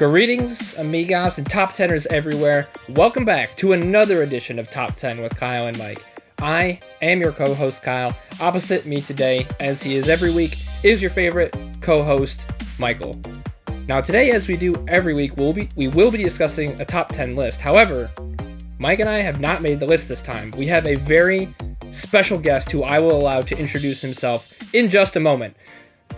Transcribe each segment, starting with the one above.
Greetings, amigos, and top teners everywhere. Welcome back to another edition of Top 10 with Kyle and Mike. I am your co-host Kyle. Opposite me today, as he is every week, is your favorite co-host Michael. Now today, as we do every week, we'll be we will be discussing a top 10 list. However, Mike and I have not made the list this time. We have a very special guest who I will allow to introduce himself in just a moment.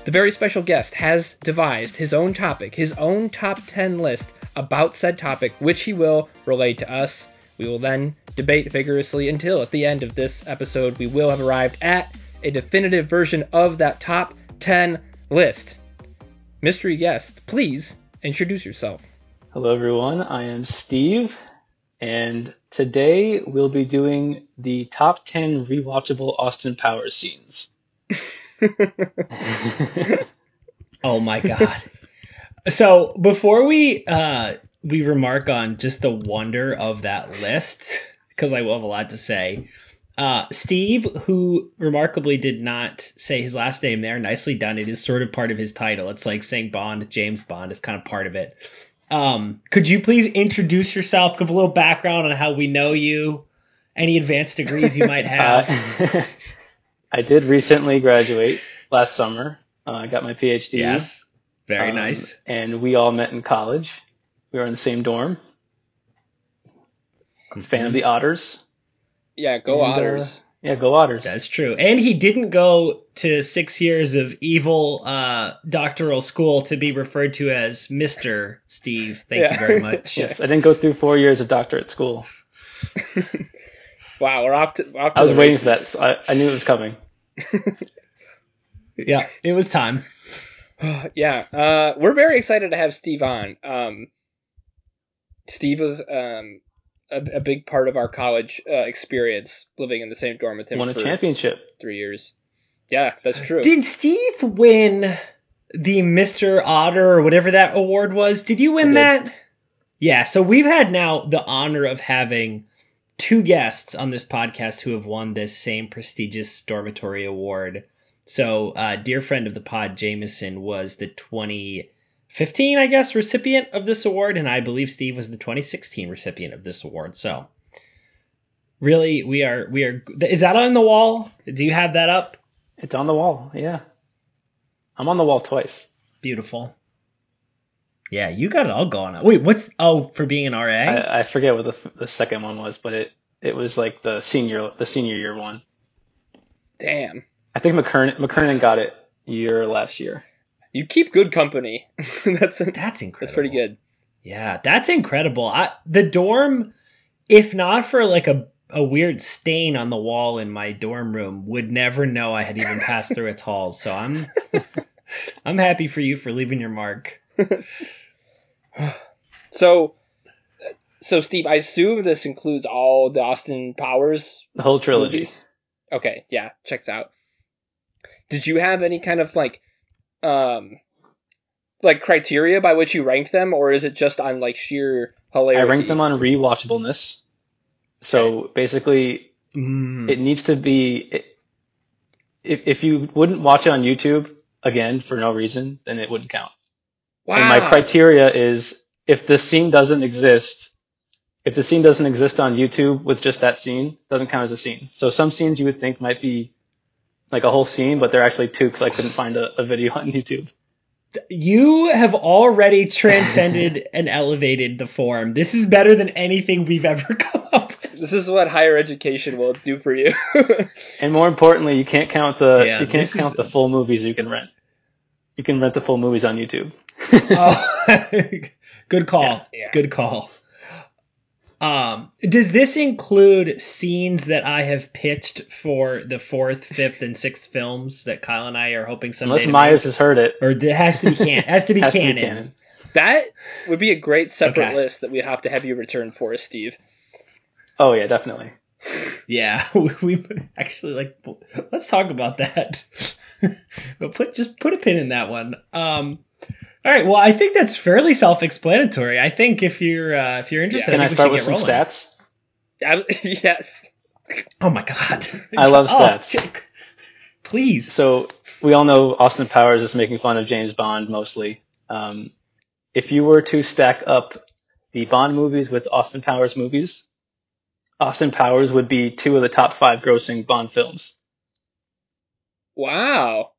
The very special guest has devised his own topic, his own top 10 list about said topic, which he will relay to us. We will then debate vigorously until at the end of this episode we will have arrived at a definitive version of that top 10 list. Mystery guest, please introduce yourself. Hello, everyone. I am Steve, and today we'll be doing the top 10 rewatchable Austin Powers scenes. oh my god. So before we uh we remark on just the wonder of that list, because I will have a lot to say. Uh, Steve, who remarkably did not say his last name there, nicely done. It is sort of part of his title. It's like saying Bond, James Bond is kind of part of it. Um, could you please introduce yourself, give a little background on how we know you, any advanced degrees you might have? Uh, I did recently graduate last summer. Uh, I got my PhD. Yes, very um, nice. And we all met in college. We were in the same dorm. I'm a fan of the Otters. Yeah, go and, uh, Otters. Uh, yeah, go Otters. That's true. And he didn't go to six years of evil uh, doctoral school to be referred to as Mr. Steve. Thank yeah. you very much. yes, I didn't go through four years of doctorate school. wow, we're off to. We're off to I was waiting races. for that. So I, I knew it was coming. yeah, it was time. yeah, uh, we're very excited to have Steve on. Um, Steve was um, a, a, big part of our college uh, experience, living in the same dorm with him. Won a championship. Three years. Yeah, that's true. Did Steve win the Mr. Otter or whatever that award was? Did you win that? Yeah, so we've had now the honor of having two guests on this podcast who have won this same prestigious dormitory award. So, uh, dear friend of the pod, Jameson, was the 2015, I guess, recipient of this award, and I believe Steve was the 2016 recipient of this award. So, really, we are we are. Is that on the wall? Do you have that up? It's on the wall. Yeah, I'm on the wall twice. Beautiful. Yeah, you got it all going on. Wait, what's oh for being an RA? I, I forget what the the second one was, but it it was like the senior the senior year one. Damn. I think McKernan McKernan got it year last year. You keep good company. that's that's incredible. That's pretty good. Yeah, that's incredible. I, the dorm, if not for like a a weird stain on the wall in my dorm room, would never know I had even passed through its halls. So I'm I'm happy for you for leaving your mark. so, so Steve, I assume this includes all the Austin Powers, the whole trilogy. Movies? Okay, yeah, checks out. Did you have any kind of like, um, like criteria by which you rank them, or is it just on like sheer hilarity? I rank them on rewatchableness. So okay. basically, mm. it needs to be. It, if if you wouldn't watch it on YouTube again for no reason, then it wouldn't count. Wow. And my criteria is if the scene doesn't exist, if the scene doesn't exist on YouTube with just that scene, doesn't count as a scene. So some scenes you would think might be like a whole scene, but they're actually two because I couldn't find a, a video on YouTube. You have already transcended and elevated the form. This is better than anything we've ever come up with. This is what higher education will do for you. and more importantly, you can't count the yeah, you can't count is... the full movies you can rent. You can rent the full movies on YouTube. oh, good call. Yeah, yeah. Good call. Um, does this include scenes that I have pitched for the fourth, fifth, and sixth films that Kyle and I are hoping someday? Unless Myers has heard it, or it has to be can has to be has canon. To be canon. That would be a great separate okay. list that we have to have you return for, us, Steve. Oh yeah, definitely. Yeah, we actually like. Let's talk about that. But put just put a pin in that one. Um, all right. Well, I think that's fairly self-explanatory. I think if you're uh, if you're interested, yeah. can I, I start with some rolling. stats? yes. Oh my god. I love oh, stats. Oh, please. So we all know Austin Powers is making fun of James Bond mostly. Um, if you were to stack up the Bond movies with Austin Powers movies, Austin Powers would be two of the top five grossing Bond films. Wow.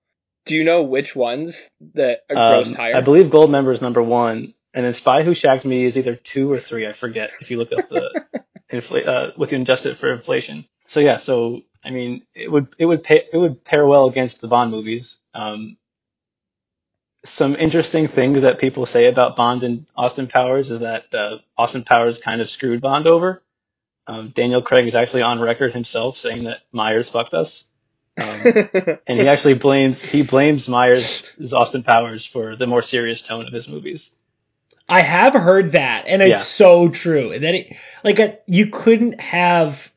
Do you know which ones that are um, grossed higher? I believe Goldmember is number one, and then Spy Who Shagged Me is either two or three. I forget if you look up the infl- uh, with you adjust it for inflation. So yeah, so I mean, it would it would pay it would pair well against the Bond movies. Um, some interesting things that people say about Bond and Austin Powers is that uh, Austin Powers kind of screwed Bond over. Um, Daniel Craig is actually on record himself saying that Myers fucked us. Um, and he actually blames he blames Myers as Austin Powers for the more serious tone of his movies. I have heard that, and it's yeah. so true. That it like a, you couldn't have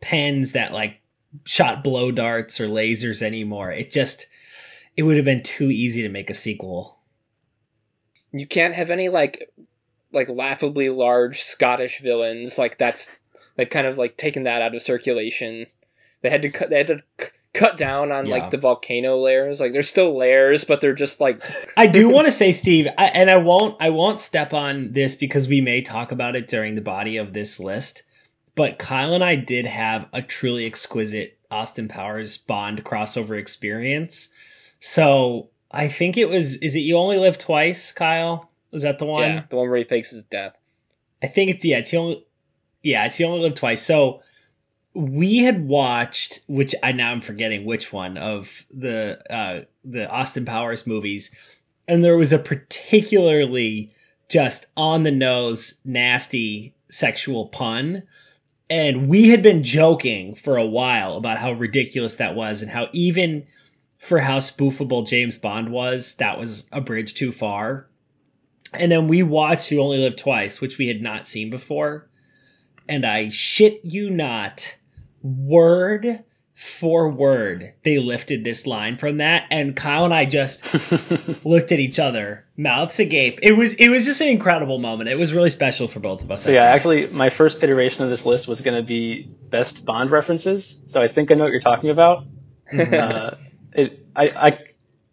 pens that like shot blow darts or lasers anymore. It just it would have been too easy to make a sequel. You can't have any like like laughably large Scottish villains like that's they've kind of like taken that out of circulation. They had to cut they had to c- cut down on yeah. like the volcano layers. Like there's still layers, but they're just like. I do want to say, Steve, I, and I won't I won't step on this because we may talk about it during the body of this list. But Kyle and I did have a truly exquisite Austin Powers Bond crossover experience. So I think it was. Is it You Only Live Twice, Kyle? Was that the one? Yeah, the one where he fakes his death. I think it's yeah. It's he only. Yeah, it's he only lived twice. So we had watched, which I now I'm forgetting which one of the uh, the Austin Powers movies, and there was a particularly just on the nose nasty sexual pun and we had been joking for a while about how ridiculous that was and how even for how spoofable James Bond was, that was a bridge too far. And then we watched You Only Live Twice, which we had not seen before. And I shit you not, word for word, they lifted this line from that, and Kyle and I just looked at each other, mouths agape. It was it was just an incredible moment. It was really special for both of us. So yeah, actually, my first iteration of this list was going to be best Bond references. So I think I know what you're talking about. uh, it, I, I,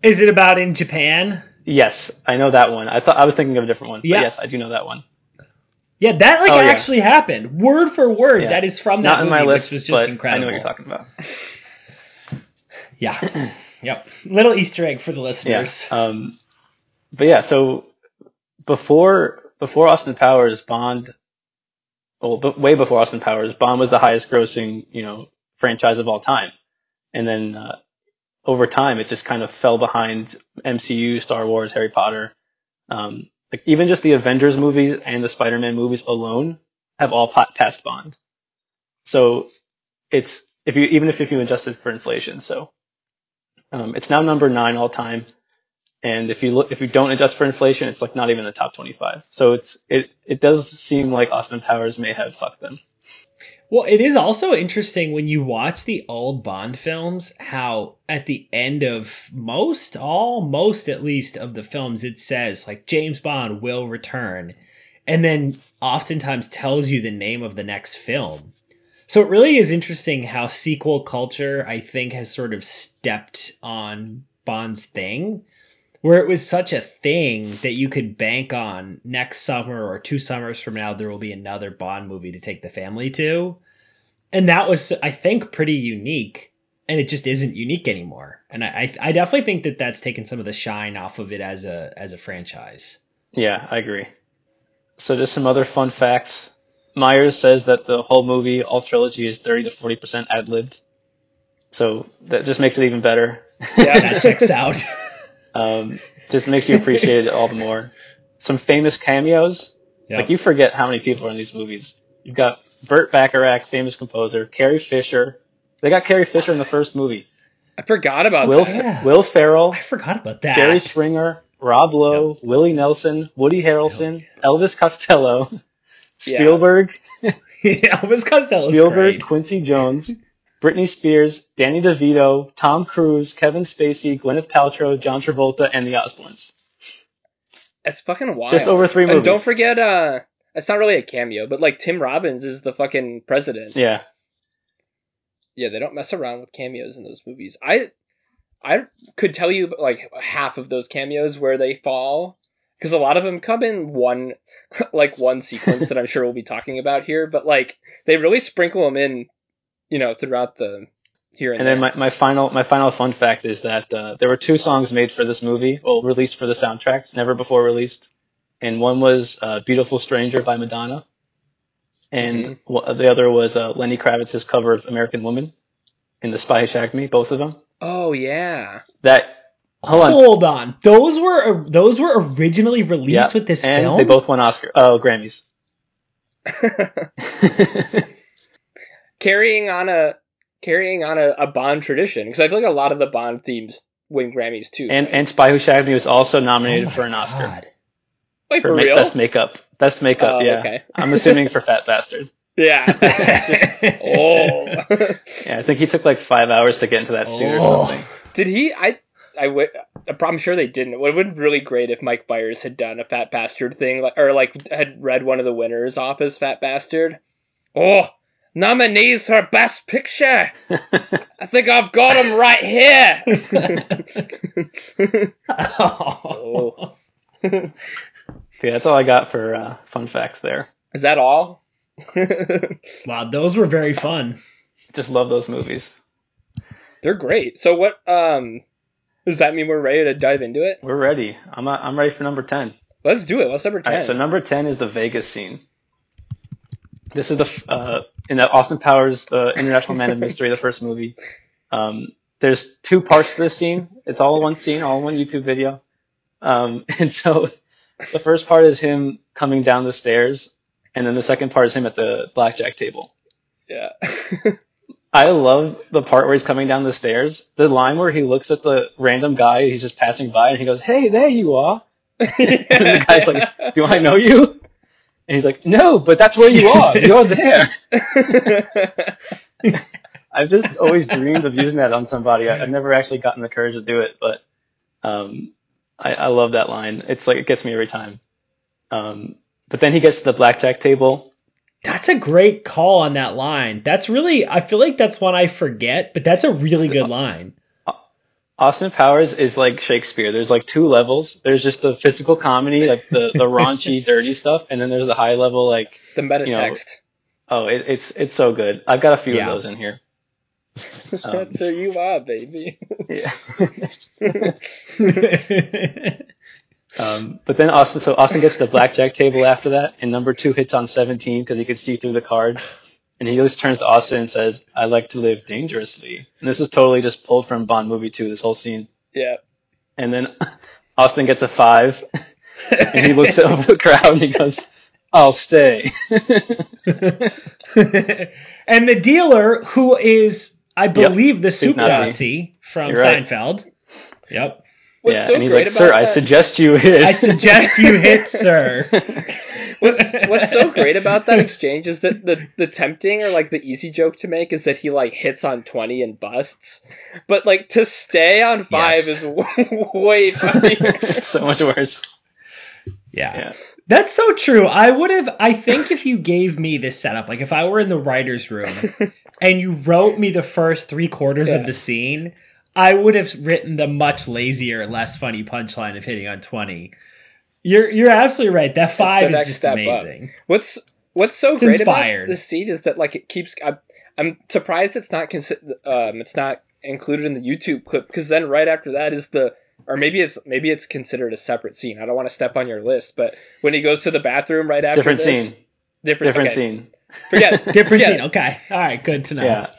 is it about in Japan? Yes, I know that one. I thought I was thinking of a different one. Yeah. yes, I do know that one. Yeah, that like oh, actually yeah. happened, word for word. Yeah. That is from that Not movie, in my list, which was just incredible. I know what you're talking about. yeah, yep. Little Easter egg for the listeners. Yeah. Um, but yeah, so before before Austin Powers, Bond, well, but way before Austin Powers, Bond was the highest grossing you know franchise of all time, and then uh, over time, it just kind of fell behind MCU, Star Wars, Harry Potter. Um, like even just the Avengers movies and the Spider-Man movies alone have all passed Bond. So it's if you even if, if you adjusted for inflation, so um, it's now number nine all time. And if you look, if you don't adjust for inflation, it's like not even the top 25. So it's it it does seem like Austin Powers may have fucked them. Well, it is also interesting when you watch the old Bond films how at the end of most, all, most at least of the films, it says like James Bond will return, and then oftentimes tells you the name of the next film. So it really is interesting how sequel culture, I think, has sort of stepped on Bond's thing, where it was such a thing that you could bank on next summer or two summers from now, there will be another Bond movie to take the family to and that was I think pretty unique, and it just isn't unique anymore. And I I definitely think that that's taken some of the shine off of it as a as a franchise. Yeah, I agree. So just some other fun facts. Myers says that the whole movie, all trilogy, is 30 to 40 percent ad libbed. So that just makes it even better. Yeah, that checks out. um, just makes you appreciate it all the more. Some famous cameos. Yep. Like you forget how many people are in these movies. You've got Burt Bacharach, famous composer, Carrie Fisher. They got Carrie Fisher in the first movie. I forgot about Will, that. Yeah. Will Ferrell. I forgot about that. Jerry Springer, Rob Lowe, yep. Willie Nelson, Woody Harrelson, Elvis Costello, Spielberg. Yeah. Elvis Costello. Spielberg, great. Quincy Jones, Britney Spears, Danny DeVito, Tom Cruise, Kevin Spacey, Gwyneth Paltrow, John Travolta, and the Osbournes. It's fucking wild. Just over three movies. And don't forget, uh, it's not really a cameo, but like Tim Robbins is the fucking president. Yeah. Yeah, they don't mess around with cameos in those movies. I I could tell you like half of those cameos where they fall, because a lot of them come in one like one sequence that I'm sure we'll be talking about here, but like they really sprinkle them in, you know, throughout the here and, there. and then my, my final my final fun fact is that uh, there were two songs made for this movie, well released for the soundtrack, never before released, and one was uh, "Beautiful Stranger" by Madonna, and mm-hmm. the other was uh, Lenny Kravitz's cover of "American Woman" in "The Spy Who Shagged Me." Both of them. Oh yeah. That Hold on. Hold on. Those were those were originally released with this and film. they both won Oscar. Oh, Grammys. carrying on a carrying on a, a Bond tradition because I feel like a lot of the Bond themes win Grammys too. And right? and Spy Who Shagged Me was also nominated oh for an Oscar. God. Wait, for, for real? Best makeup. Best makeup. Oh, yeah. Okay. I'm assuming for Fat Bastard. Yeah. oh. yeah, I think he took like five hours to get into that suit oh. or something. Did he? I I would. I'm sure they didn't. It would have been really great if Mike Myers had done a Fat Bastard thing, or like had read one of the winners off as Fat Bastard. Oh, nominees for Best Picture. I think I've got them right here. oh. oh. Okay, that's all I got for uh, fun facts there. Is that all? wow, those were very fun. Just love those movies. They're great. So what um does that mean we're ready to dive into it? We're ready. I'm uh, I'm ready for number 10. Let's do it. What's number 10? so number 10 is the Vegas scene. This is the uh, in the Austin Powers, the International Man of Mystery, the first movie. Um, there's two parts to this scene. It's all in one scene, all in one YouTube video. Um, and so the first part is him coming down the stairs, and then the second part is him at the blackjack table. Yeah. I love the part where he's coming down the stairs. The line where he looks at the random guy he's just passing by and he goes, "Hey, there you are." and the guy's like, "Do I know you?" And he's like, "No, but that's where you are. You're there." I've just always dreamed of using that on somebody. I've never actually gotten the courage to do it, but um, I, I love that line. It's like it gets me every time. Um, but then he gets to the blackjack table that's a great call on that line. That's really, I feel like that's one I forget, but that's a really good line. Austin Powers is like Shakespeare. There's like two levels. There's just the physical comedy, like the, the raunchy, dirty stuff, and then there's the high level, like the meta you know, text. Oh, it, it's it's so good. I've got a few yeah. of those in here. Um, That's who you are, baby. yeah. Um, but then Austin, so Austin gets the blackjack table after that, and number two hits on 17 because he could see through the card. And he just turns to Austin and says, I like to live dangerously. And this is totally just pulled from Bond movie 2, this whole scene. Yeah. And then Austin gets a five, and he looks over the crowd and he goes, I'll stay. and the dealer, who is, I believe, yep. the Soup Nazi from You're Seinfeld. Right. Yep. What's yeah, so and he's like, "Sir, that? I suggest you hit." I suggest you hit, sir. what's What's so great about that exchange is that the the tempting or like the easy joke to make is that he like hits on twenty and busts, but like to stay on five yes. is way funnier. so much worse. Yeah. yeah. That's so true. I would have I think if you gave me this setup, like if I were in the writer's room and you wrote me the first three quarters yeah. of the scene, I would have written the much lazier, less funny punchline of hitting on 20. You're you're absolutely right. That five is just amazing. Up. What's what's so it's great inspired. about the seed is that like it keeps. I'm, I'm surprised it's not consi- um it's not included in the YouTube clip because then right after that is the or maybe it's maybe it's considered a separate scene. I don't want to step on your list, but when he goes to the bathroom right after different this, scene, different different okay. scene. Forget it. different Forget scene. It. Okay, all right, good to know. Yeah,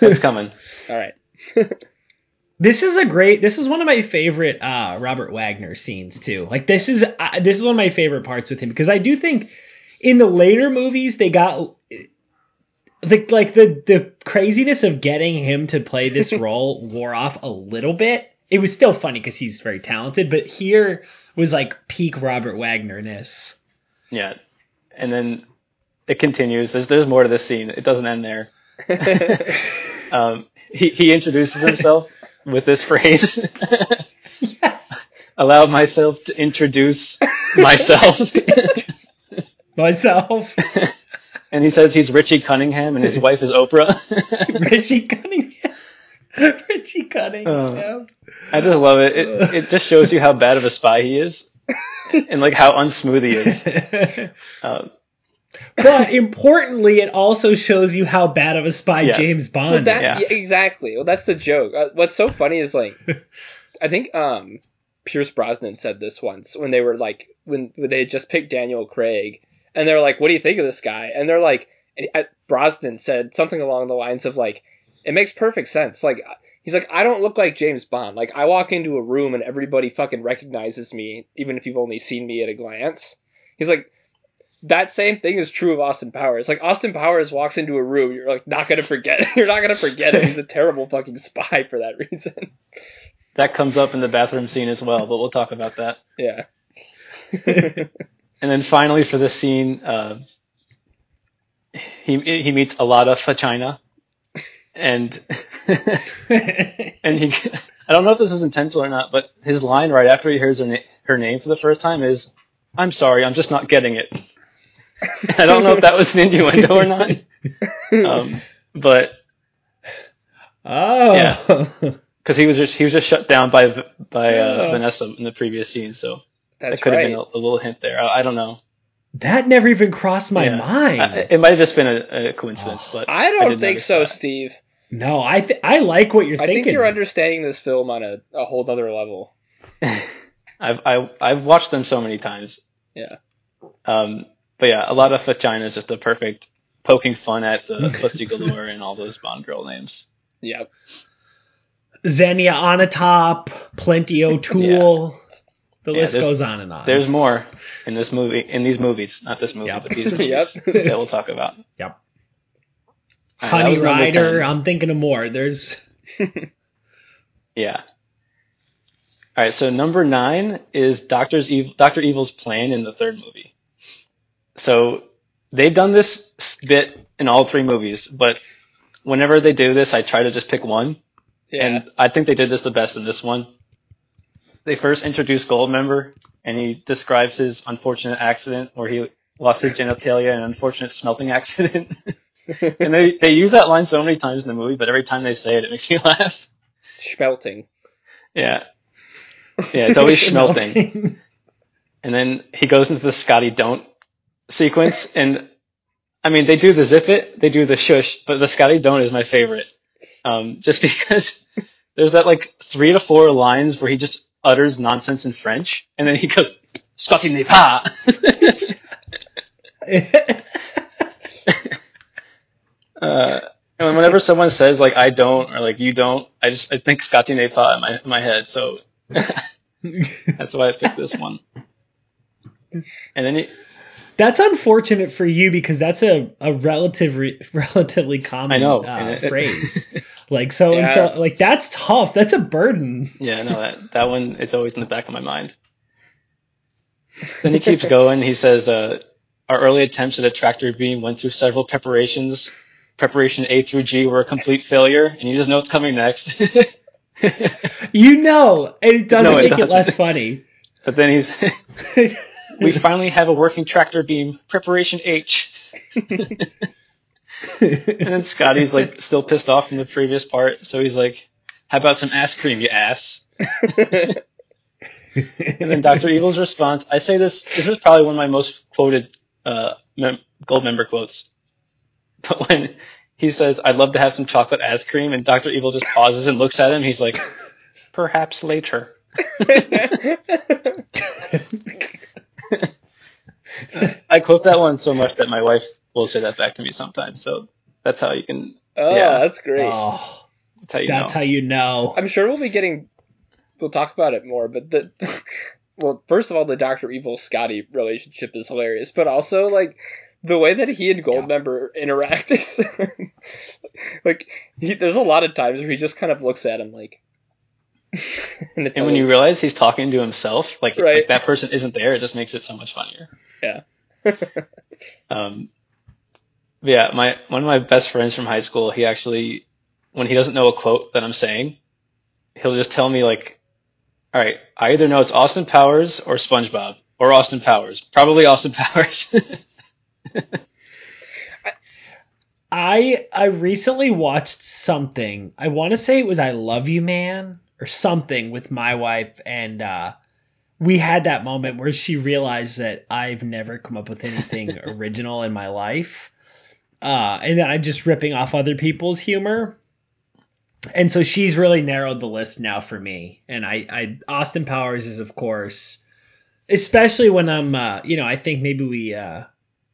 it's coming. all right. This is a great. This is one of my favorite uh, Robert Wagner scenes too. Like this is uh, this is one of my favorite parts with him because I do think in the later movies they got the like the the craziness of getting him to play this role wore off a little bit. It was still funny because he's very talented, but here was like peak Robert Wagner-ness. Yeah, and then it continues. There's there's more to this scene. It doesn't end there. um, he he introduces himself with this phrase. yes. Allow myself to introduce myself. myself. and he says he's Richie Cunningham and his wife is Oprah. Richie Cunningham. Richie Cunningham. Uh, I just love it. it. It just shows you how bad of a spy he is. and like how unsmooth he is. Uh, but importantly, it also shows you how bad of a spy Yes. James Bond Well, that, Yeah. yeah, exactly. Well, that's the joke. Uh, what's so funny is like, I think um, Pierce Brosnan said this once when they were like when, when they had just picked Daniel Craig, and they're like, "What do you think of this guy?" And they're like, and uh, Brosnan said something along the lines of like, "It makes perfect sense." Like he's like, "I don't look like James Bond. Like I walk into a room and everybody fucking recognizes me, even if you've only seen me at a glance." He's like. That same thing is true of Austin Powers. Like Austin Powers walks into a room, you're like not gonna forget. You're not gonna forget him. He's a terrible fucking spy for that reason. that comes up in the bathroom scene as well, but we'll talk about that. Yeah. And then finally for this scene, uh, he he meets a lot of China, and and he I don't know if this was intentional or not, but his line right after he hears her na- her name for the first time is, "I'm sorry, I'm just not getting it." I don't know if that was an innuendo or not, um, but oh. Yeah. because he was just he was just shut down by by uh, Oh. Vanessa in the previous scene, so That's that could have right. been a, a little hint there. I, I don't know. That never even crossed my Yeah. mind. I- it might have just been a, a coincidence, but I don't did think so, that. Steve. no, I th- I like what you're I thinking. I think you're understanding this film on a, a whole other level. I've I, I've watched them so many times. Yeah. Um, but yeah, Alotta Fagina is just a perfect poking fun at the Pussy Galore and all those Bond girl names. Yeah. Xenia Onatopp, Plenty O'Toole. The Yeah, list goes on and on. There's more in this movie, in these movies, not this movie, Yep. but these movies Yep. that we'll talk about. Yep. All right, that Honey was Rider. I'm thinking of more. There's Yeah. All right, so number nine is Doctor's Evil, Doctor Evil's plan in the third movie. So they've done this bit in all three movies, but whenever they do this, I try to just pick one, Yeah. and I think they did this the best in this one. They first introduce Goldmember, and he describes his unfortunate accident where he lost his genitalia in an unfortunate smelting accident. and they they use that line so many times in the movie, but every time they say it, it makes me laugh. Schmelting. Yeah. Yeah, it's always schmelting. And then he goes into the Scotty don't sequence, and I mean they do the zip it, they do the shush, but the Scotty don't is my favorite. Um, just because there's that like three to four lines where he just utters nonsense in French, and then he goes Scotty n'est pas. uh, and whenever someone says like I don't or like you don't, I just I think Scotty n'est pas in my in my head, so that's why I picked this one. And then he, That's unfortunate for you because that's a, a relative relatively common I know, uh, it- phrase. Like so and Yeah. so like that's tough. That's a burden. Yeah, no, that that one it's always in the back of my mind. Then he keeps going. He says, uh, "Our early attempts at a tractor beam went through several preparations. Preparation A through G were a complete failure, and you just know what's coming next." You know, it doesn't No, it make it doesn't. less funny. but then he's, "We finally have a working tractor beam. Preparation H." and then Scotty's like still pissed off from the previous part, so he's like, "How about some ass cream, you ass?" And then Dr. Evil's response, I say this, this is probably one of my most quoted uh, mem- Goldmember quotes. But when he says, I'd love to have some chocolate ice cream, and Dr. Evil just pauses and looks at him, he's like, perhaps later. I quote that one so much that my wife will say that back to me sometimes, so that's how you can, oh, Yeah. that's great. oh, that's how you that's know. how you know. I'm sure we'll be getting. We'll talk about it more, but the. Well, first of all, the Doctor Evil Scotty relationship is hilarious, but also like the way that he and Goldmember interact. is- like, he, there's a lot of times where he just kind of looks at him like. and it's and when you realize he's talking to himself, like, Right. like that person isn't there, it just makes it so much funnier. Yeah. Um, yeah, my one of my best friends from high school, he actually, when he doesn't know a quote that I'm saying, he'll just tell me like, "All right, I either know it's Austin Powers or SpongeBob or Austin Powers, probably Austin Powers." I I recently watched something. I want to say it was I Love You Man or something with my wife and uh we had that moment where she realized that I've never come up with anything original in my life. Uh, and that I'm just ripping off other people's humor. And so she's really narrowed the list now for me. And I, I Austin Powers is of course, especially when I'm, uh, you know, I think maybe we, uh,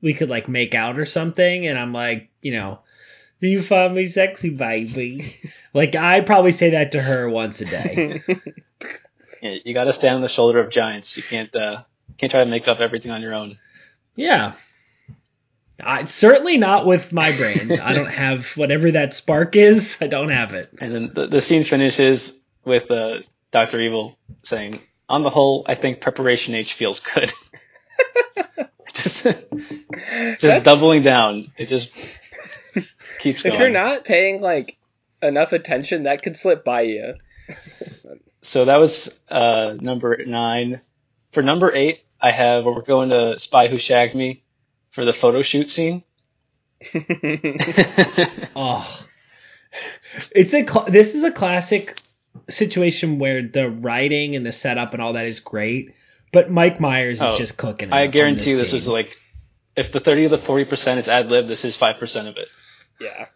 we could like make out or something, and I'm like, you know, do you find me sexy, baby? like I probably say that to her once a day. yeah, you got to stand on the shoulder of giants. You can't uh, can't try to make up everything on your own. Yeah. I, certainly not with my brain. I don't have whatever that spark is. I don't have it. And then the, the scene finishes with uh, Doctor Evil saying, "On the whole, I think Preparation H feels good." just just doubling down. It just keeps going. If you're not paying like enough attention, that could slip by you. so that was uh, number nine. For number eight, I have we're going to Spy Who Shagged Me for the photo shoot scene. oh, it's a cl- this is a classic situation where the writing and the setup and all that is great, but Mike Myers is oh, just cooking. I guarantee you, this was like if the thirty or the forty percent is ad lib, this is five percent of it. Yeah.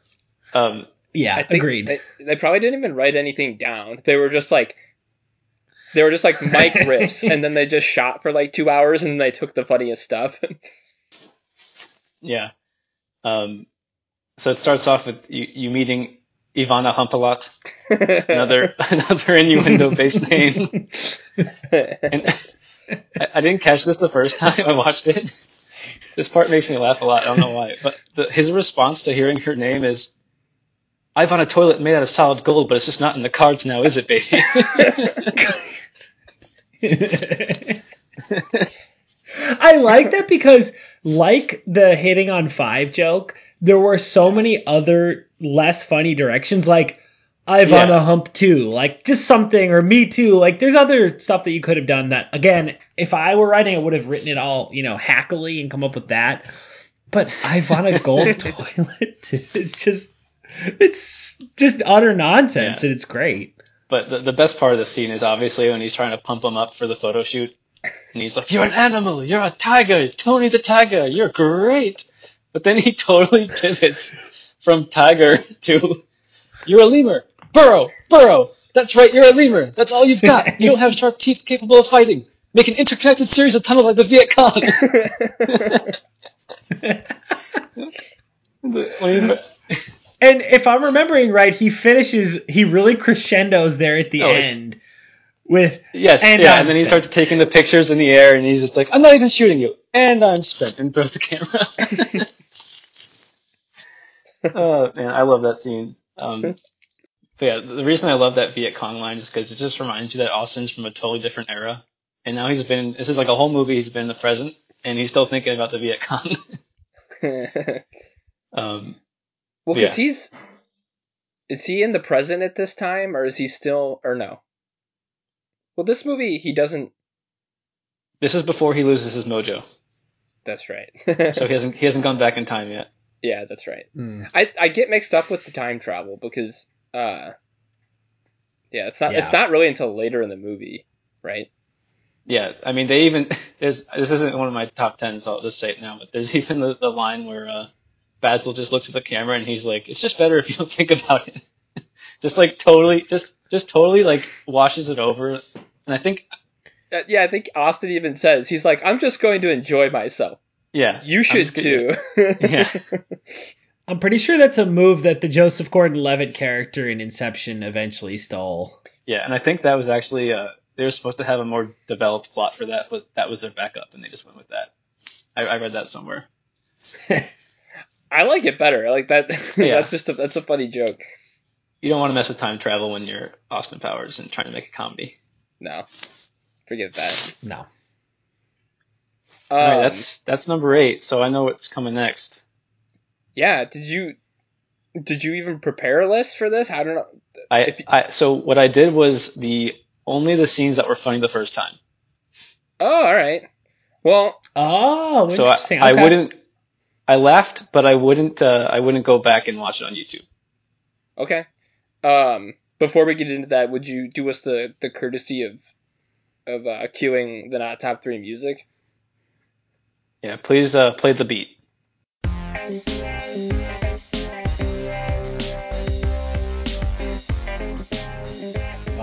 Um. Yeah. agreed. They, they, probably didn't even write anything down. They were just like. They were just like mic riffs, and then they just shot for like two hours, and then they took the funniest stuff. yeah. Um. So it starts off with you, you meeting Ivana Humpalot, another another innuendo based name. and I, I, didn't catch this the first time I watched it. This part makes me laugh a lot. I don't know why, but the, his response to hearing her name is, "I've on a toilet made out of solid gold, but it's just not in the cards now, is it, baby?" I like that because, like the hitting on five joke, there were so many other less funny directions. Like I've yeah. on a hump too, like just something, or me too. Like there's other stuff that you could have done that. Again, if I were writing, I would have written it all, you know, hackily and come up with that. But I've on a gold toilet. is just, it's just utter nonsense, yeah. and it's great. But the, the best part of the scene is obviously when he's trying to pump him up for the photo shoot, and he's like, "You're an animal. You're a tiger. Tony the tiger. You're great." But then he totally pivots from tiger to, "You're a lemur. Burrow, Burrow. That's right, you're a lemur. That's all you've got. You don't have sharp teeth capable of fighting. Make an interconnected series of tunnels like the Viet Cong. and if I'm remembering right, he finishes, he really crescendos there at the oh, end with yes, and yeah, I'm and then spent. he starts taking the pictures in the air, and he's just like, "I'm not even shooting you," and I'm spent, and throws the camera. oh man, I love that scene. Um, but yeah, the reason I love that Viet Cong line is because it just reminds you that Austin's from a totally different era, and now he's been. This is like a whole movie. He's been in the present, and he's still thinking about the Viet Cong. um, well, because yeah. he's is he in the present at this time, or is he still, or no? Well, this movie he doesn't. This is before he loses his mojo. That's right. so he hasn't he hasn't gone back in time yet. Yeah, that's right. Mm. I I get mixed up with the time travel because uh, yeah, it's not. Yeah. It's not really until later in the movie, right? Yeah, I mean, they even there's this isn't one of my top ten, so I'll just say it now. But there's even the, the line where uh, Basil just looks at the camera and he's like, "It's just better if you don't think about it." just like totally, just just totally like washes it over. And I think, uh, yeah, I think Austin even says he's like, "I'm just going to enjoy myself." Yeah, you should too. yeah. I'm pretty sure that's a move that the Joseph Gordon-Levitt character in Inception eventually stole. Yeah, and I think that was actually uh, they were supposed to have a more developed plot for that, but that was their backup, and they just went with that. I, I read that somewhere. I like it better. I like that. Yeah. that's just a, that's a funny joke. You don't want to mess with time travel when you're Austin Powers and trying to make a comedy. No, forget that. No. Um, All right, um, that's that's number eight. So I know what's coming next yeah, did you did you even prepare a list for this? I don't know. I, you, I so what I did was the only the scenes that were funny the first time. Oh, all right. Well, oh, so I, okay. I, wouldn't. I laughed, but I wouldn't. Uh, I wouldn't go back and watch it on YouTube. Okay. Um, before we get into that, would you do us the the courtesy of of uh, queuing the not top three music. Yeah, please uh, play the beat.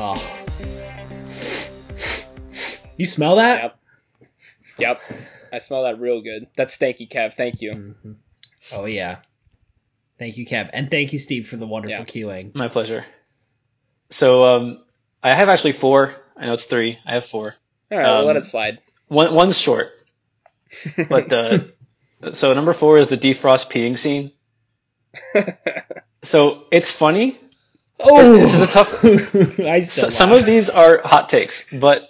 Oh. You smell that? Yep. Yep. I smell that real good. That's stanky Kev. Thank you. Mm-hmm. Oh yeah. Thank you, Kev, and thank you, Steve, for the wonderful Yeah. queuing. My pleasure. So um, I have actually four. I know it's three. I have four. All right, we'll let Um, it slide. One one's short, but uh, so number four is the defrost peeing scene. So it's funny. Oh, This is a tough- I So, still some of these are hot takes, but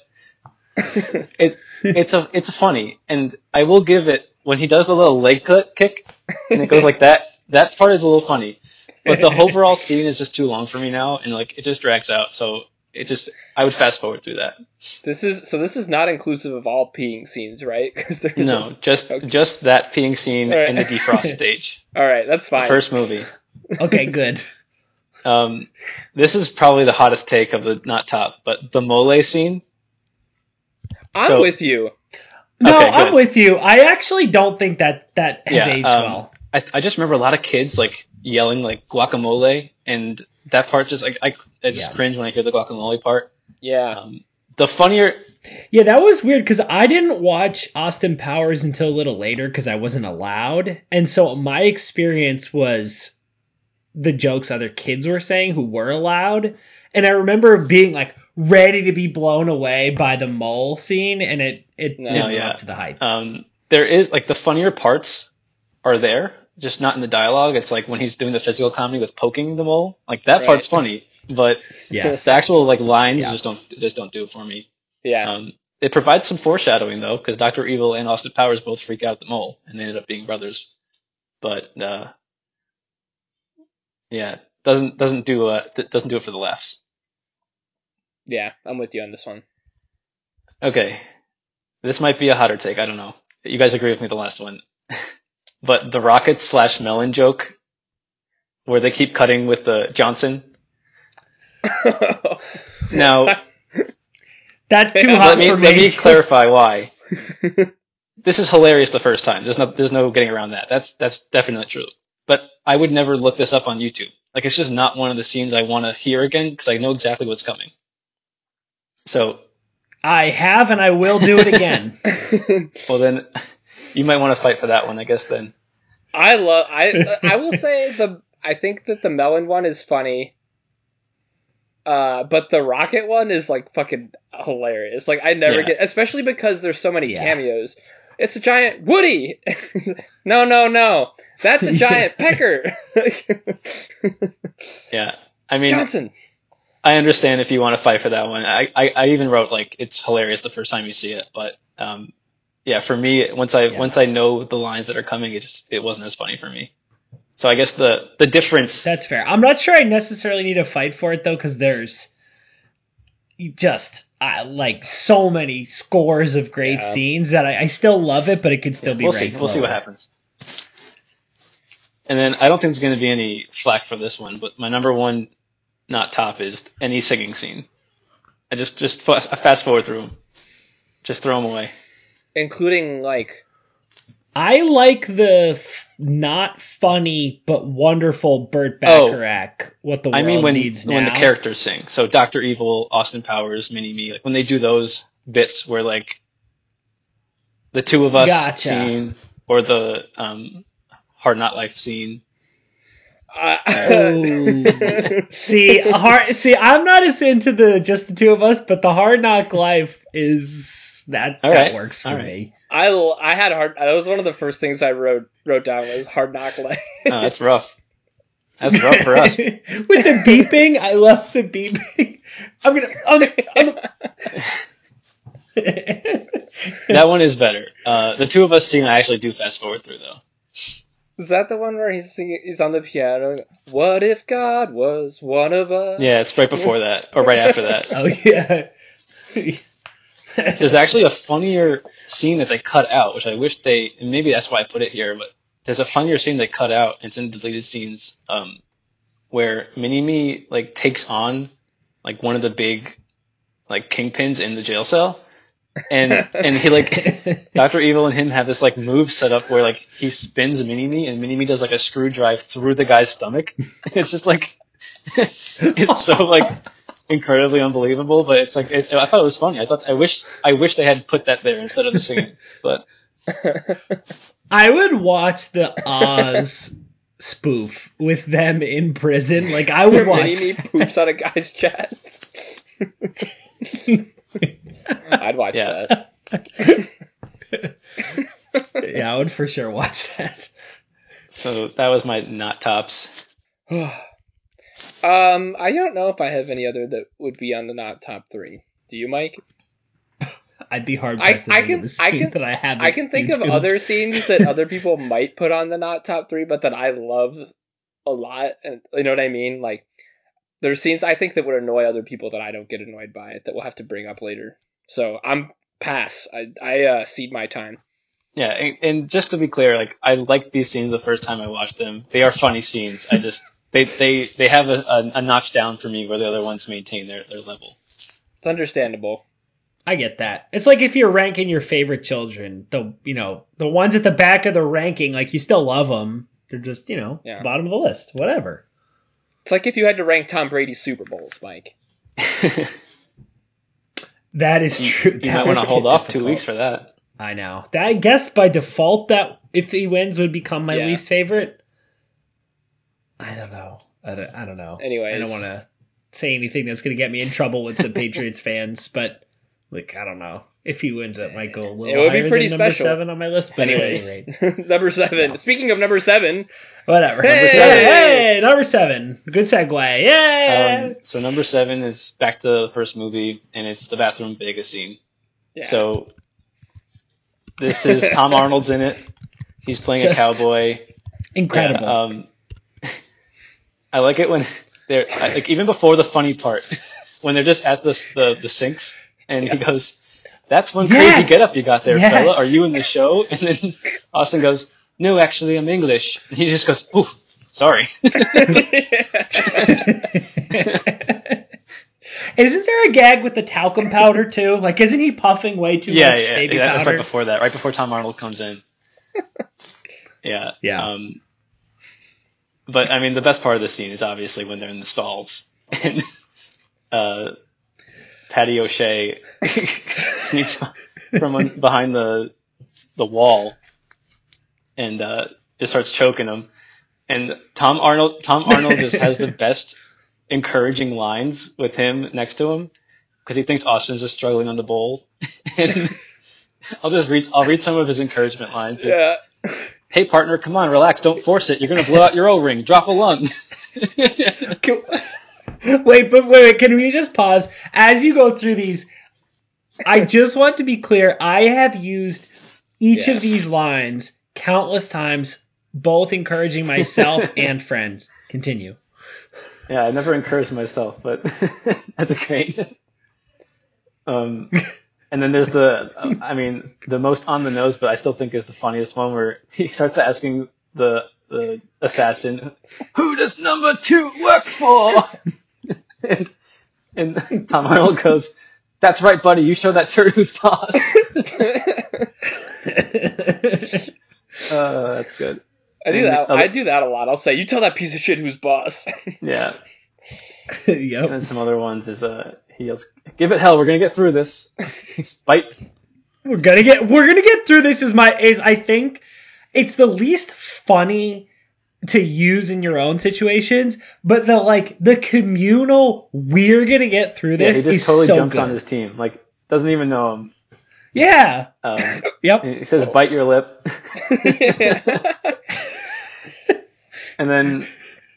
it's it's a it's funny, and I will give it when he does the little leg kick and it goes like that. That part is a little funny, but the overall scene is just too long for me now, and like it just drags out. So it just I would fast forward through that. This is so. This is not inclusive of all peeing scenes, right? Because there's No, just Okay. just that peeing scene Alright. in the defrost stage, all right, that's the fine. first movie. Okay, good. Um, this is probably the hottest take of the not top, but the mole scene. I'm so- with you. No, Okay, I'm with you. I actually don't think that that has Yeah, aged um, well. I, I just remember a lot of kids like yelling like guacamole, and that part just like I, I just Yeah. cringe when I hear the guacamole part. Yeah. Um, the funnier, Yeah, that was weird because I didn't watch Austin Powers until a little later because I wasn't allowed, and so my experience was the jokes other kids were saying who were allowed, and I remember being like ready to be blown away by the mole scene, and it it No, didn't live yeah. up to the hype. um, there is like the funnier parts are there, just not in the dialogue. It's like when he's doing the physical comedy with poking the mole, like that Right. part's funny, but yes. the actual like lines Yeah. just don't just don't do it for me. Yeah. Um, it provides some foreshadowing though, because Doctor Evil and Austin Powers both freak out the mole, and they ended up being brothers. But uh, yeah, doesn't doesn't do uh, doesn't do it for the laughs. yeah. I'm with you on this one. Okay, this might be a hotter take. I don't know. You guys agree with me the last one, but the rocket slash melon joke, where they keep cutting with the Johnson. Now That's too hot let me for let me me. clarify why. this is hilarious the first time. There's no there's no getting around that. That's that's definitely true. But I would never look this up on YouTube. Like it's just not one of the scenes I want to hear again because I know exactly what's coming. So I have, and I will do it again. well then, you might want to fight for that one. I guess then. I love. I I will say the. I think that the melon one is funny. Uh, but the rocket one is like fucking hilarious. Like I never Yeah. get, especially because there's so many Yeah. cameos. It's a giant Woody. no, no, no. That's a giant pecker. Yeah. I mean, Johnson. I understand if you want to fight for that one. I, I, I even wrote like it's hilarious the first time you see it, but um, yeah, for me, once I Yeah. once I know the lines that are coming, it just it wasn't as funny for me. So I guess the the difference. That's fair. I'm not sure I necessarily need to fight for it though, because there's just uh, like so many scores of great Yeah. scenes that I, I still love it, but it could still be we'll see. ranked We'll see what happens. And then I don't think there's going to be any flack for this one, but my number one, not top, is any singing scene. I just just fa- I fast forward through them, just throw them away. including like I like the f- not funny but wonderful Burt Oh. Bacharach. what the I world mean when needs when the characters sing. So Doctor Evil, Austin Powers, Mini Me, like when they do those bits where like the two of us Gotcha. scene or the um, Hard Knock Life scene. Oh. see, hard. See, I'm not as into the just the two of us, but the Hard Knock Life is that All that right, works for all right. me. I had hard. That was one of the first things I wrote wrote down was hard knock life. Oh, that's rough. That's rough for us. With the beeping, I love the beeping. I'm gonna. I'm gonna, I'm gonna That one is better. Uh, the two of us scene I actually do fast forward through though. Is that the one where he's singing? He's on the piano. What if God was one of us? Yeah, it's right before that or right after that. oh yeah. There's actually a funnier scene that they cut out, which I wish they and maybe that's why I put it here, but there's a funnier scene they cut out. It's in deleted scenes, um, where Mini Me like takes on like one of the big like kingpins in the jail cell. And and he like Doctor Evil and him have this like move set up where like he spins Mini Me and Mini Me does like a screw drive through the guy's stomach. It's just like it's so like incredibly unbelievable, but it's like it, I thought it was funny. I thought I wish I wish they had put that there instead of the singing, but I would watch the Oz spoof with them in prison. Like I would watch. Mini poops on a guy's chest. I'd watch Yeah. that. yeah, I would for sure watch that. so that was my not tops. um, I don't know if I have any other that would be on the not top three. Do you, Mike? I'd be hard I- pressed to I think can- of a I can- that I have. I can think of other scenes that other people might put on the not top three, but that I love a lot. And you know what I mean? Like, there's scenes I think that would annoy other people that I don't get annoyed by that we'll have to bring up later. So I'm pass. I I uh, cede my time. Yeah, and, and just to be clear, like I liked these scenes the first time I watched them. They are funny scenes. I just they they they have a, a, a notch down for me where the other ones maintain their their level. It's understandable. I get that. It's like if you're ranking your favorite children, the you know the ones at the back of the ranking, like you still love them. They're just you know Yeah. the bottom of the list, whatever. It's like if you had to rank Tom Brady's Super Bowls, Mike. That is you true. you That might want to hold off two weeks for that. I know. That, I guess by default that if he wins would become my Yeah. least favorite. I don't know. I don't, I don't know. Anyway, I don't want to say anything that's going to get me in trouble with the Patriots fans, but like I don't know. If he wins, it might go a little It would be higher pretty than number seven on my list. But Anyways, at any rate, number seven. Speaking of number seven, whatever. Hey! Number seven. Hey, number seven. Good segue. Yeah. Um, so number seven is back to the first movie, and it's the bathroom Vegas scene. yeah. So this is Tom Arnold's in it. He's playing a cowboy. Incredible. Yeah, um, I like it when they're like even before the funny part, when they're just at the the, the sinks, and he goes, "That's one Yes! crazy get up you got there, Yes! fella. Are you in the show?" And then Austin goes, "No, actually, I'm English." And he just goes, "Ooh, sorry." Isn't there a gag with the talcum powder too? Like, isn't he puffing way too yeah, much yeah, baby yeah, that's right before that, right before Tom Arnold comes in. Yeah, Yeah. Um, but I mean, the best part of the scene is obviously when they're in the stalls and uh, Patty O'Shea sneaks from behind the the wall and uh, just starts choking him. And Tom Arnold, Tom Arnold just has the best encouraging lines with him next to him because he thinks Austin's just struggling on the bowl. and I'll just read, I'll read some of his encouragement lines. yeah. Hey partner, come on, relax, don't force it. You're gonna blow out your O-ring. Drop a lung. Wait, but wait, wait, can we just pause? As you go through these, I just want to be clear. I have used each Yeah. of these lines countless times, both encouraging myself and friends. Continue. yeah, I never encourage myself, but that's great. Um, and then there's the, I mean, the most on the nose, but I still think is the funniest one where he starts asking the the assassin, "Who does number two work for?" And, and Tom Arnold goes, "That's right, buddy. You show that turd who's boss." uh, that's good. I do And that. other- I do that a lot. I'll say, "You tell that piece of shit who's boss." Yeah. And yep. then some other ones is uh he yells, "Give it hell. We're gonna get through this." Bite. We're gonna get we're gonna get through this is my is I think it's the least funny to use in your own situations, but the like the communal we're gonna get through this. Yeah, he just totally so jumps good. on his team. Like doesn't even know him. Yeah. Um, Yep. he says, "Bite your lip." And then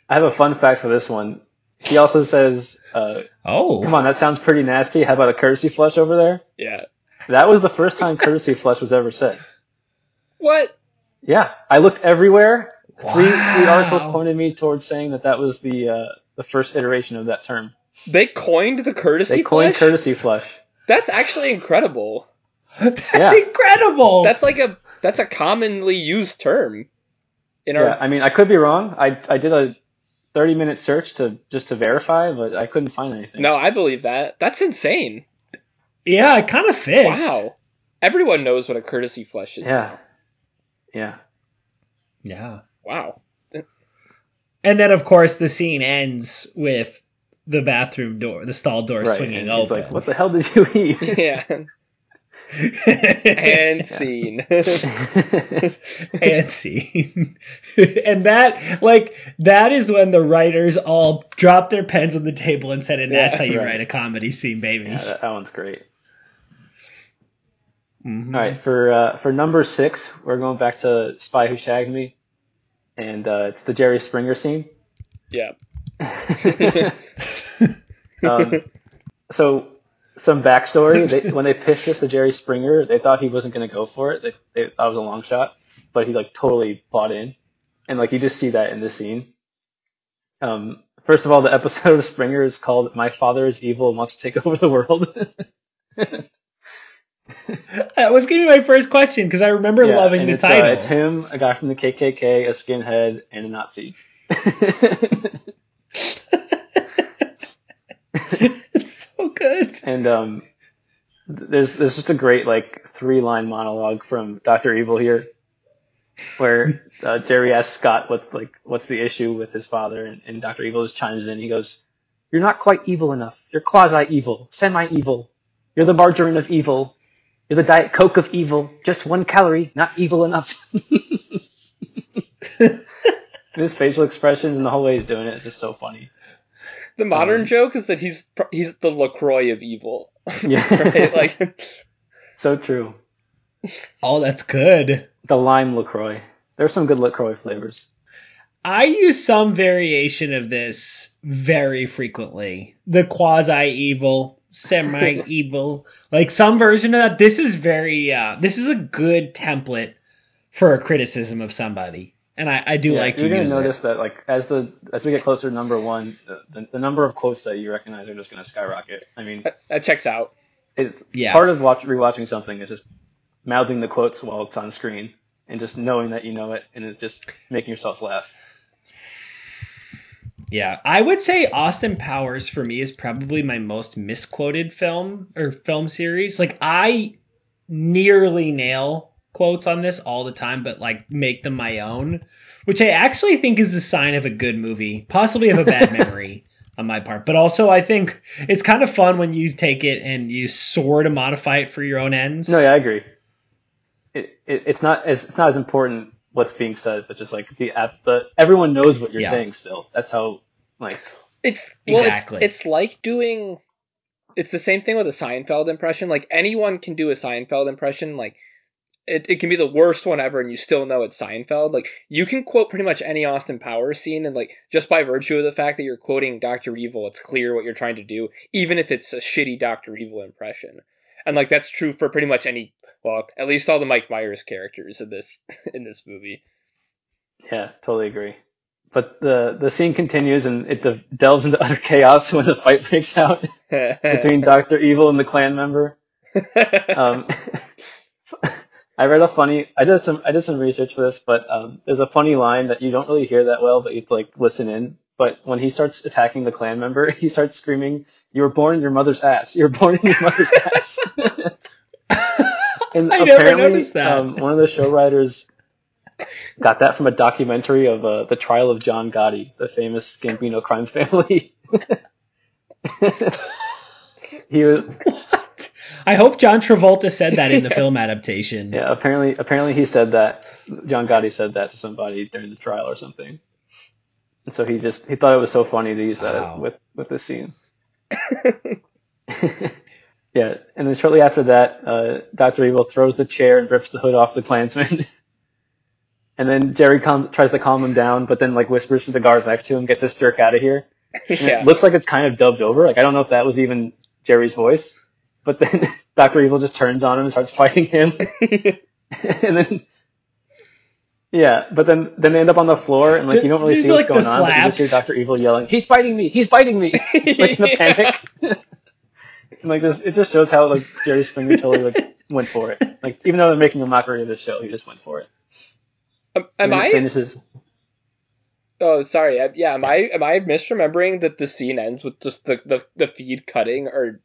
I have a fun fact for this one. He also says, uh, Oh. "Come on, that sounds pretty nasty. How about a courtesy flush over there?" yeah. That was the first time courtesy flush was ever said. What? Yeah, I looked everywhere. Three three articles pointed me towards saying that that was the uh, the first iteration of that term. They coined the courtesy They coined flush? courtesy flush. That's actually incredible. That's Yeah. incredible. That's like a that's a commonly used term in our Yeah, I mean, I could be wrong. I I did a 30 minute search to just to verify, but I couldn't find anything. No, I believe that. That's insane. Yeah, it kind of fits. Wow. Everyone knows what a courtesy flush is. Yeah. Yeah. Yeah. Wow. And then, of course, the scene ends with the bathroom door, the stall door Right. swinging open. he's like, "What the hell did you eat?" Yeah. and scene. and scene. and that, like, that is when the writers all dropped their pens on the table and said, and that's Yeah, how you right. write a comedy scene, baby. yeah, that, that one's great. Mhm. All right, for uh, for number six, we're going back to Spy Who Shagged Me, and uh, it's the Jerry Springer scene. yeah. um, so some backstory: they, when they pitched this to Jerry Springer, they thought he wasn't going to go for it. They, they thought it was a long shot, but he like totally bought in, and like you just see that in the scene. Um, first of all, the episode of Springer is called "My Father is Evil and Wants to Take Over the World." That was to be my first question because I remember Yeah, loving the it's, uh, title. it's him, a guy from the KKK, a skinhead, and a Nazi. it's so good. and um, there's there's just a great like three line monologue from Doctor Evil here, where uh, Jerry asks Scott what's like what's the issue with his father, and, and Doctor Evil just chimes in. He goes, "You're not quite evil enough. You're quasi evil, semi evil. You're the margarine of evil. You're the diet coke of evil. Just one calorie, not evil enough." His facial expressions and the whole way he's doing it is just so funny. The modern Um, joke is that he's he's the Lacroix of evil. Yeah, right? Like so true. Oh, that's good. The lime Lacroix. There's some good Lacroix flavors. I use some variation of this very frequently. The quasi evil, semi evil, like some version of that. This is very, uh, this is a good template for a criticism of somebody, and I, I do Yeah, like to you're gonna use notice it. that like as the as we get closer to number one, the, the, the number of quotes that you recognize are just gonna skyrocket. I mean, that, that checks out. it's Yeah. part of watch rewatching something is just mouthing the quotes while it's on screen and just knowing that you know it and it just making yourself laugh. Yeah, I would say Austin Powers for me is probably my most misquoted film or film series. Like I nearly nail quotes on this all the time, but like make them my own, which I actually think is a sign of a good movie, possibly of a bad memory on my part. But also I think it's kind of fun when you take it and you sort of modify it for your own ends. No, yeah, I agree. It, it it's not as it's not as important what's being said, but just like the app the everyone knows what you're Yeah. saying still. That's how like It's well, Exactly. it's, it's like doing. It's the same thing with a Seinfeld impression. Like anyone can do a Seinfeld impression. Like it, it can be the worst one ever, and you still know it's Seinfeld. Like you can quote pretty much any Austin Powers scene, and like just by virtue of the fact that you're quoting Doctor Evil, it's clear what you're trying to do, even if it's a shitty Doctor Evil impression. And like that's true for pretty much any. Well, at least all the Mike Myers characters in this in this movie. yeah, totally agree. But the the scene continues and it de- delves into utter chaos when the fight breaks out between Doctor Evil and the Klan member. Um, I read a funny. I did some. I did some research for this, but um, there's a funny line that you don't really hear that well, but you have to like listen in. But when he starts attacking the Klan member, he starts screaming, "You were born in your mother's ass! You were born in your mother's ass!" And I never apparently, noticed that. Um, one of the show writers got that from a documentary of uh, the trial of John Gotti, the famous Gambino crime family. he was I hope John Travolta said that in the film adaptation. Yeah, apparently, apparently he said that. John Gotti said that to somebody during the trial or something. And so he just he thought it was so funny to use that with with this scene. yeah, and then shortly after that, uh, Doctor Evil throws the chair and rips the hood off the Klansman. and then Jerry calm, tries to calm him down, but then like whispers to the guard next to him, "Get this jerk out of here." And yeah. It looks like it's kind of dubbed over. Like I don't know if that was even Jerry's voice, but then Doctor Evil just turns on him and starts fighting him, and then yeah, but then then they end up on the floor and like you don't really Do- see do, what's like, going on, but you just hear. Doctor Evil yelling, "He's biting me! He's biting me!" like in a panic. And like this, it just shows how like Jerry Springer totally like went for it. Like even though they're making a mockery of the show, he just went for it. Am, And am I? Finishes. Oh, sorry. I- Yeah, am I am I misremembering that the scene ends with just the, the, the feed cutting or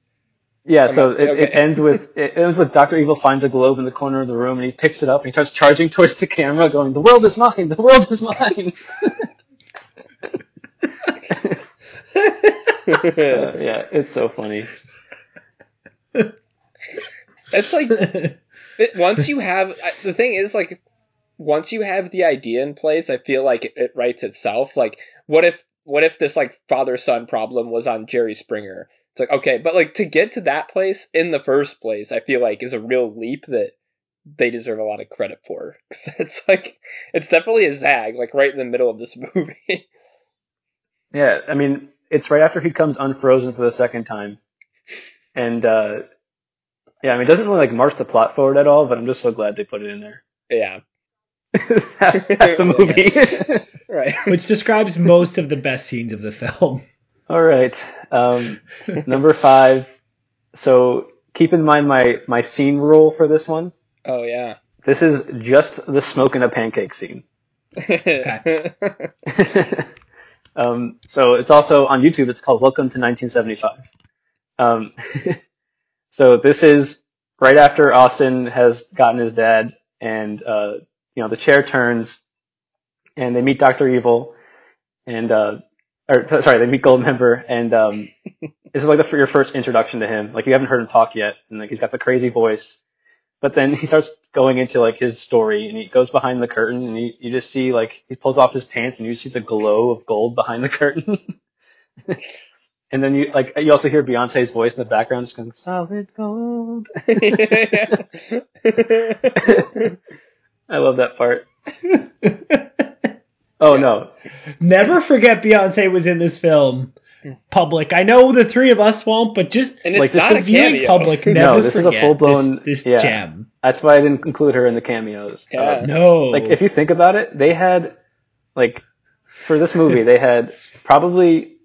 Yeah, so it, okay. it ends with it ends with Doctor Evil finds a globe in the corner of the room and he picks it up and he starts charging towards the camera, going, "The world is mine! The world is mine!" uh, yeah, it's so funny. It's like it, once you have the thing is like once you have the idea in place, I feel like it, it writes itself. Like, what if what if this like father son problem was on Jerry Springer? It's like okay, but like to get to that place in the first place, I feel like is a real leap that they deserve a lot of credit for. it's like it's definitely a zag, like right in the middle of this movie. yeah, I mean, it's right after he comes unfrozen for the second time, and uh, yeah, I mean, it doesn't really like march the plot forward at all, but I'm just so glad they put it in there. Yeah. That's the movie. right. Which describes most of the best scenes of the film. All right. Um, number five. So keep in mind my, my scene rule for this one. Oh, yeah. This is just the smoke in a pancake scene. okay. um, so it's also on YouTube. It's called Welcome to 1975. Um, so this is right after Austin has gotten his dad, and uh, you know the chair turns, and they meet Doctor Evil, and uh, or sorry, they meet Goldmember, and um, this is like the, your first introduction to him. Like you haven't heard him talk yet, and like he's got the crazy voice, but then he starts going into like his story, and he goes behind the curtain, and you, you just see like he pulls off his pants, and you see the glow of gold behind the curtain. And then you like you also hear Beyonce's voice in the background just going solid gold. I love that part. oh no. Never forget Beyonce was in this film. Public. I know the three of us won't, but just and it's like just the viewing cameo. public never no, this is a full blown this, this yeah. gem. That's why I didn't include her in the cameos. Yeah. Uh, no. Like if you think about it, they had like for this movie they had probably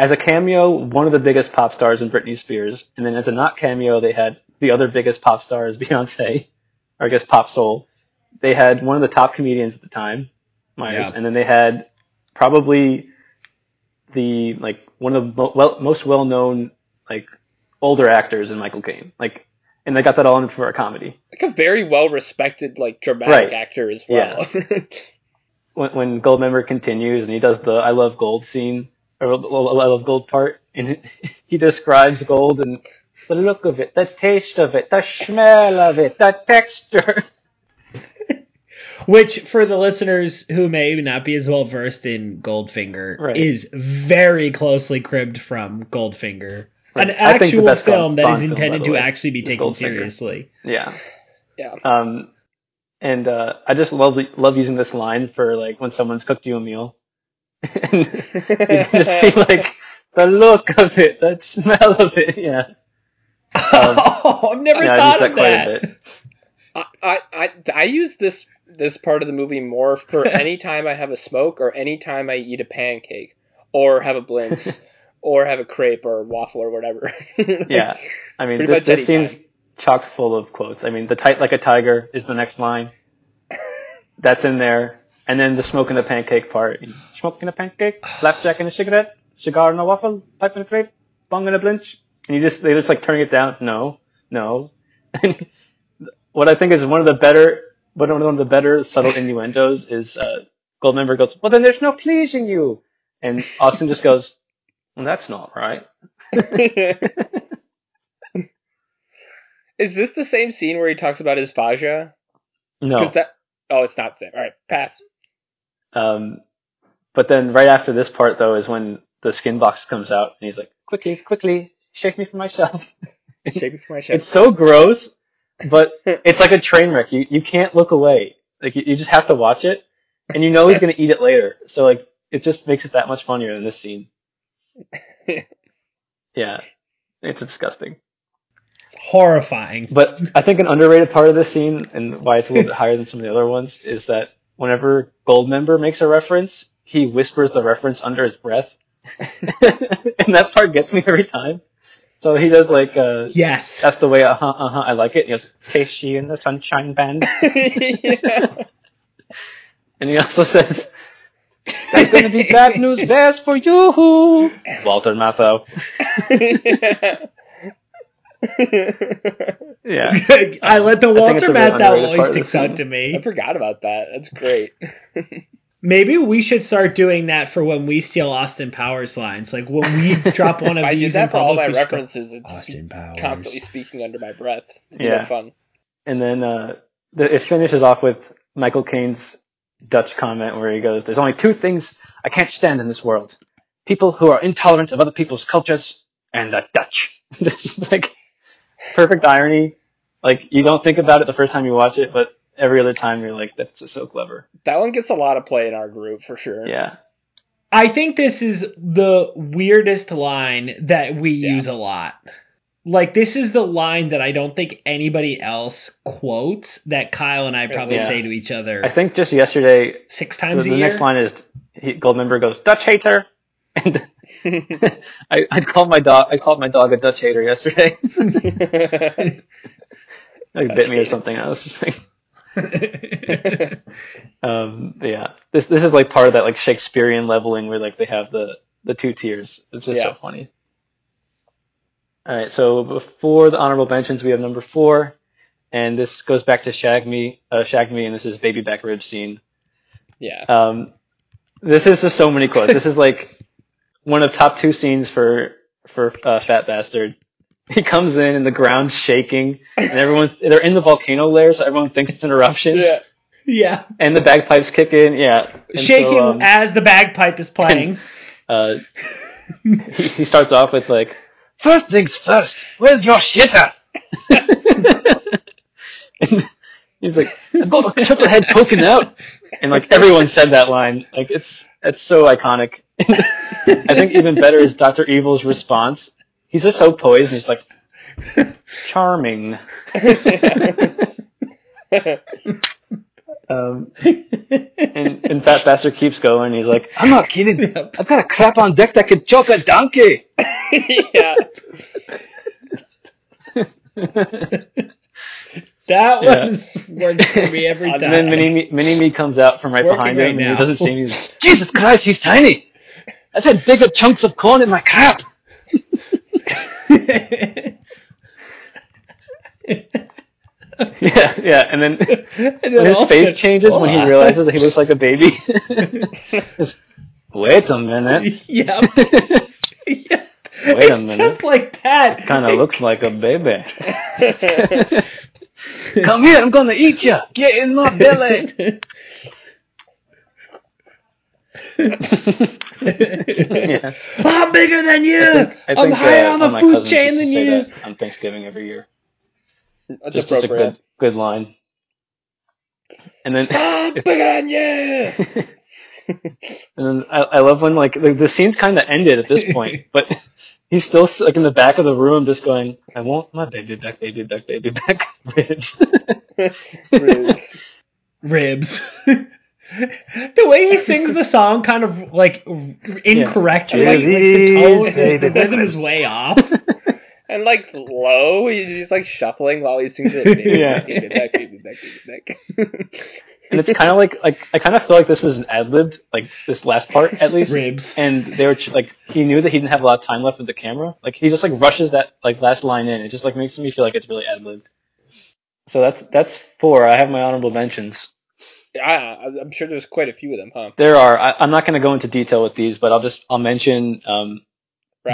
as a cameo, one of the biggest pop stars in Britney Spears, and then as a not cameo, they had the other biggest pop star is Beyonce, or I guess pop soul. They had one of the top comedians at the time, Myers, yeah. and then they had probably the like one of the well, most well known like older actors in Michael Caine, like, and they got that all in for a comedy. Like a very well respected like dramatic right. actor as well. Yeah. when, when Goldmember continues and he does the "I love gold" scene or I love gold part, and he describes gold and the look of it, the taste of it, the smell of it, the texture. Which, for the listeners who may not be as well versed in Goldfinger, right. is very closely cribbed from Goldfinger, right. an actual film that is intended film, to actually be taken seriously. Yeah, yeah. Um, and uh, I just love love using this line for like when someone's cooked you a meal and you just see like the look of it, the smell of it. Yeah. Um, oh, I've never yeah, thought of that. I, I, I I use this this part of the movie more for any time I have a smoke or any time I eat a pancake or have a blintz or have a crepe or a waffle or whatever. yeah, I mean this, this seems chock full of quotes. I mean the tight like a tiger is the next line. That's in there. And then the smoking the pancake part. Smoking a pancake, flapjack and a cigarette, cigar and a waffle, pipe and a crepe, bong and a blintz. And you just, they just like turning it down. No, no. And what I think is one of the better, one of the better subtle innuendos is, uh, Goldmember goes, well then there's no pleasing you. And Austin just goes, well that's not right. is this the same scene where he talks about his fascia? No. That, oh, it's not the same. All right, pass. Um, but then right after this part though is when the skin box comes out and he's like, quickly, quickly, shake me for myself. shake me for myself. it's so gross, but it's like a train wreck. You, you can't look away. Like you, you just have to watch it and you know he's going to eat it later. So like, it just makes it that much funnier in this scene. yeah. It's disgusting. It's horrifying. But I think an underrated part of this scene and why it's a little bit higher than some of the other ones is that whenever Goldmember makes a reference, he whispers the reference under his breath. and that part gets me every time. So he does like uh Yes. That's the way uh huh uh huh I like it. He goes, KC and the Sunshine Band. And he also says There's gonna be bad news bears for you Walter Matthau. Yeah. I let the Walter bat that always sticks out to me. I forgot about that. That's great. Maybe we should start doing that for when we steal Austin Powers lines. Like when we drop one of I these do that in for all my we should references. It's Austin Powers. constantly speaking under my breath. It's Yeah. yeah. fun. And then uh, the, it finishes off with Michael Caine's Dutch comment where he goes, "There's only two things I can't stand in this world: people who are intolerant of other people's cultures and the Dutch." Just like perfect irony. Like you don't think about it the first time you watch it, but every other time you're like, "That's just so clever." That one gets a lot of play in our group for sure. Yeah. I think this is the weirdest line that we Yeah. use a lot. Like this is the line that I don't think anybody else quotes that Kyle and I probably Yeah. say to each other I think just yesterday, six the, times a year. the next line is he, Goldmember goes, "Dutch hater," and I, I called my dog. I called my dog a Dutch hater yesterday. like bit me or something. I was just like, um, yeah. This this is like part of that like Shakespearean leveling where like they have the the two tiers. It's just Yeah. so funny. All right, so before the honorable mentions, we have number four, and this goes back to Shag Me, uh, Shag Me, and this is baby back rib scene. yeah. Um, this is just so many quotes. This is like one of top two scenes for for uh, Fat Bastard. He comes in and the ground's shaking, and everyone they're in the volcano lair, so everyone thinks it's an eruption. Yeah. yeah. And the bagpipes kick in, yeah. And Shaking so, um, as the bagpipe is playing. uh, he, he starts off with like, first things first, where's your shitter? and he's like, I've got a triple head poking out. And like everyone said that line. Like it's it's so iconic. I think even better is Doctor Evil's response. He's just so poised and he's like charming. um, and, and Fat Bastard keeps going. He's like, I'm not kidding. I've got a crap on deck that could choke a donkey. yeah. That Yeah. was worked for me every time. And then Mini Me, comes out from right behind right him, now. and he doesn't see me. Jesus Christ, he's tiny. I've had bigger chunks of corn in my crap. Yeah, yeah. And then And then when his face changes when he realizes that he looks like a baby. Wait a minute. yeah. yeah. Wait a minute. just like that. Kind of looks like a baby. Come here, I'm gonna eat you. Get in my belly. Yeah. I'm bigger than you. I think, I I'm higher uh, on the food chain than you. that on Thanksgiving every year. That's Just, just a good, good line. And then, I'm bigger than you. and then I, I love when like the, the scene's kind of ended at this point, but he's still like in the back of the room, just going, "I want my baby back, baby back, baby back, ribs." Ribs. Ribs. The way he sings the song kind of like incorrectly. Yeah. Like, the tone, Baby the rhythm is way off. And like low, he's he's, like shuffling while he sings it. Yeah. back, back, back. and it's kind of like like I kind of feel like this was an ad libbed, like this last part at least. Ribs. And they were like he knew that he didn't have a lot of time left with the camera. Like he just like rushes that like last line in. It just like makes me feel like it's really ad libbed. So that's that's four. I have my honorable mentions. Yeah, I'm sure there's quite a few of them, huh? There are. I, I'm not going to go into detail with these, but I'll just I'll mention um,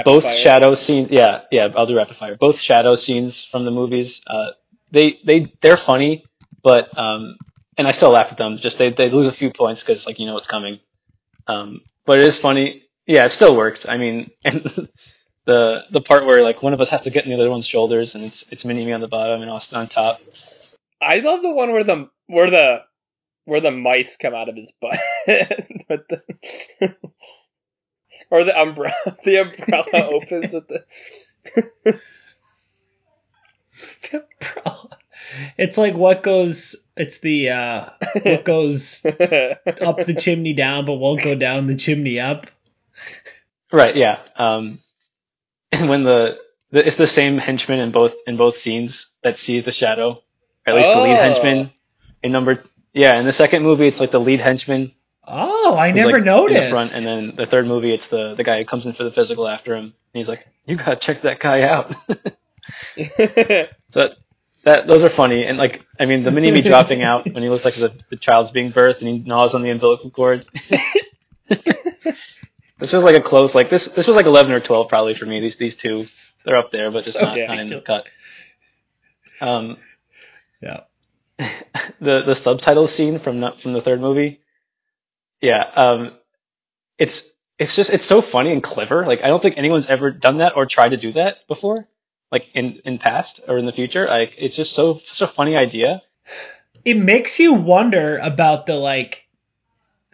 both fire. shadow scenes. Yeah, yeah. I'll do rapid fire. Both shadow scenes from the movies. Uh, they they they're funny, but um, and I still laugh at them. Just they they lose a few points because like you know what's coming. Um, but it is funny. Yeah, it still works. I mean, and the the part where like one of us has to get in the other one's shoulders, and it's it's Mini Me on the bottom and Austin on top. I love the one where the where the where the mice come out of his butt. With the, or the umbrella the umbrella opens with the umbrella. It's like what goes. It's the uh, what goes up the chimney down, but won't go down the chimney up. Right. Yeah. Um, and when the, the it's the same henchman in both in both scenes that sees the shadow, or at least the lead Oh. henchman. In number yeah, in the second movie, it's like the lead henchman. Oh, I never like, noticed. In the front, and then the third movie, it's the the guy who comes in for the physical after him. And he's like, "You gotta check that guy out." so that, that those are funny, and like I mean, the mini me dropping out when he looks like the, the child's being birthed and he gnaws on the umbilical cord. this was like a close like this. This was like eleven or twelve probably for me. These these two they're up there, but just so not, not in the cut. Um, yeah. the the subtitle scene from from the third movie. Yeah. Um, it's it's just it's so funny and clever. Like I don't think anyone's ever done that or tried to do that before, like in in past or in the future. Like it's just so such a funny idea. It makes you wonder about the like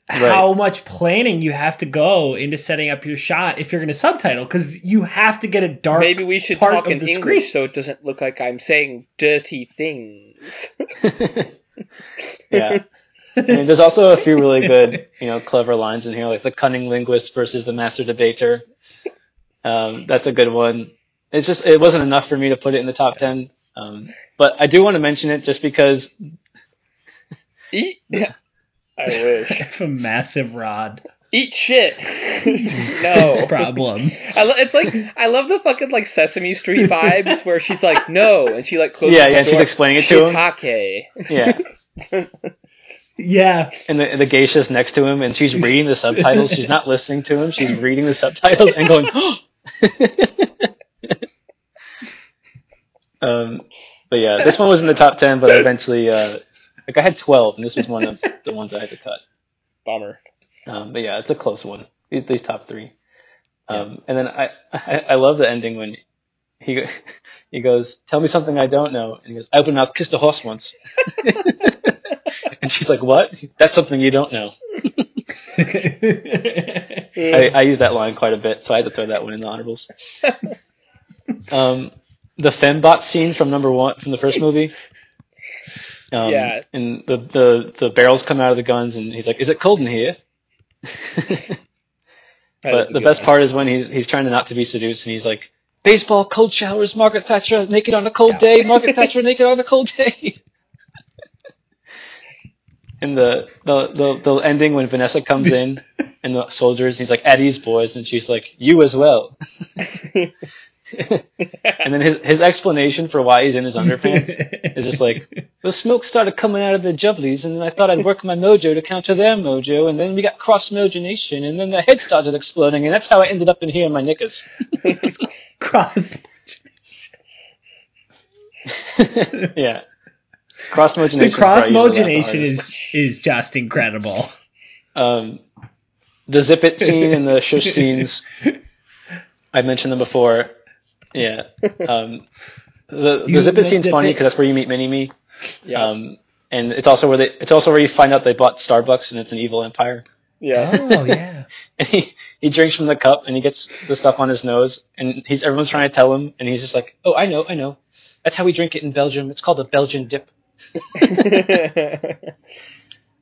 how much planning you have to go into setting up your shot if you're going to subtitle because you have to get a dark. Maybe we should talk in English screen. so it doesn't look like I'm saying dirty things. yeah. I mean, there's also a few really good, you know, clever lines in here, like the cunning linguist versus the master debater. Um, that's a good one. It's just it wasn't enough for me to put it in the top ten, um, but I do want to mention it just because. yeah. I wish. I have a massive rod. Eat shit. no problem. I lo- it's like I love the fucking like Sesame Street vibes where she's like no and she like closes yeah yeah the she's explaining it to him. Shiitake. Yeah. Yeah. And the, the geisha's next to him, and she's reading the subtitles. She's not listening to him. She's reading the subtitles and going, um, but yeah, this one was in the top 10, but eventually, uh, like I had 12, and this was one of the ones I had to cut. Bummer. Um, but yeah, it's a close one. These, these top three. Um, yeah. and then I, I, I love the ending when he, he goes, tell me something I don't know. And he goes, I open mouth kissed a horse once. And she's like, "What? That's something you don't know." I, I use that line quite a bit, so I had to throw that one in the honorables. Um, the fembot scene from number one from the first movie. Um, yeah. And the, the the barrels come out of the guns, and he's like, "Is it cold in here?" but the best line. part is when he's he's trying to not to be seduced, and he's like, "Baseball, cold showers, Margaret Thatcher naked on a cold yeah. day, Margaret Thatcher naked on a cold day." and the, the the the ending when Vanessa comes in and the soldiers, he's like, "At ease, boys," and she's like, "You as well." and then his his explanation for why he's in his underpants is just like, "The smoke started coming out of the jubblies, and then I thought I'd work my mojo to counter their mojo, and then we got cross mogination, and then the head started exploding, and that's how I ended up in here in my knickers." cross. yeah. Cross mogination. The cross is is just incredible. Um, the zip it scene and the shush scenes. I mentioned them before. Yeah. Um, the the zip it scene's funny because that's where you meet Mini Me. Yeah. Um, and it's also where they it's also where you find out they bought Starbucks and it's an evil empire. Yeah. Oh yeah. and he he drinks from the cup and he gets the stuff on his nose and he's everyone's trying to tell him and he's just like, oh I know I know, that's how we drink it in Belgium. It's called a Belgian dip.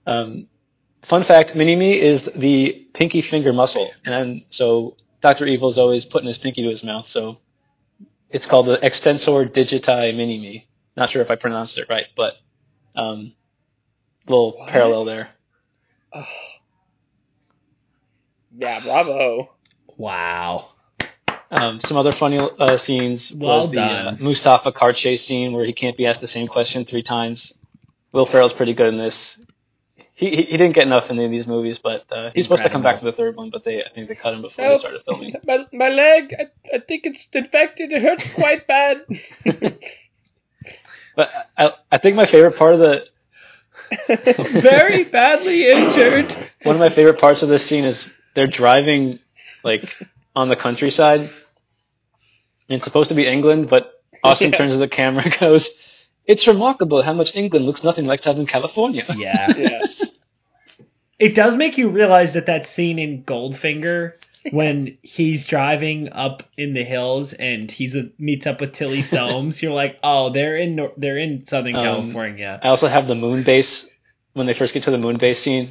um, fun fact: Mini Me is the pinky finger muscle, and so Doctor Evil is always putting his pinky to his mouth. So it's called the extensor digiti Mini Me. Not sure if I pronounced it right, but um, little what? parallel there. Oh. Yeah, bravo. Wow. Um, some other funny uh, scenes well was the uh, Mustafa car chase scene where he can't be asked the same question three times. Will Ferrell's pretty good in this. He, he, he didn't get enough in any of these movies, but uh, he's supposed to come back for the third one, but they I think they cut him before they started filming. My, my leg, I, I think it's infected. It hurts quite bad. but I, I think my favorite part of the very badly injured. One of my favorite parts of this scene is they're driving like on the countryside. It's supposed to be England, but Austin yeah. turns to the camera and goes, It's remarkable how much England looks nothing like Southern California. Yeah. yeah. It does make you realize that that scene in Goldfinger when he's driving up in the hills and he's a, meets up with Tilly Soames, you're like, oh, they're in they're in Southern um, California. I also have the moon base when they first get to the moon base scene.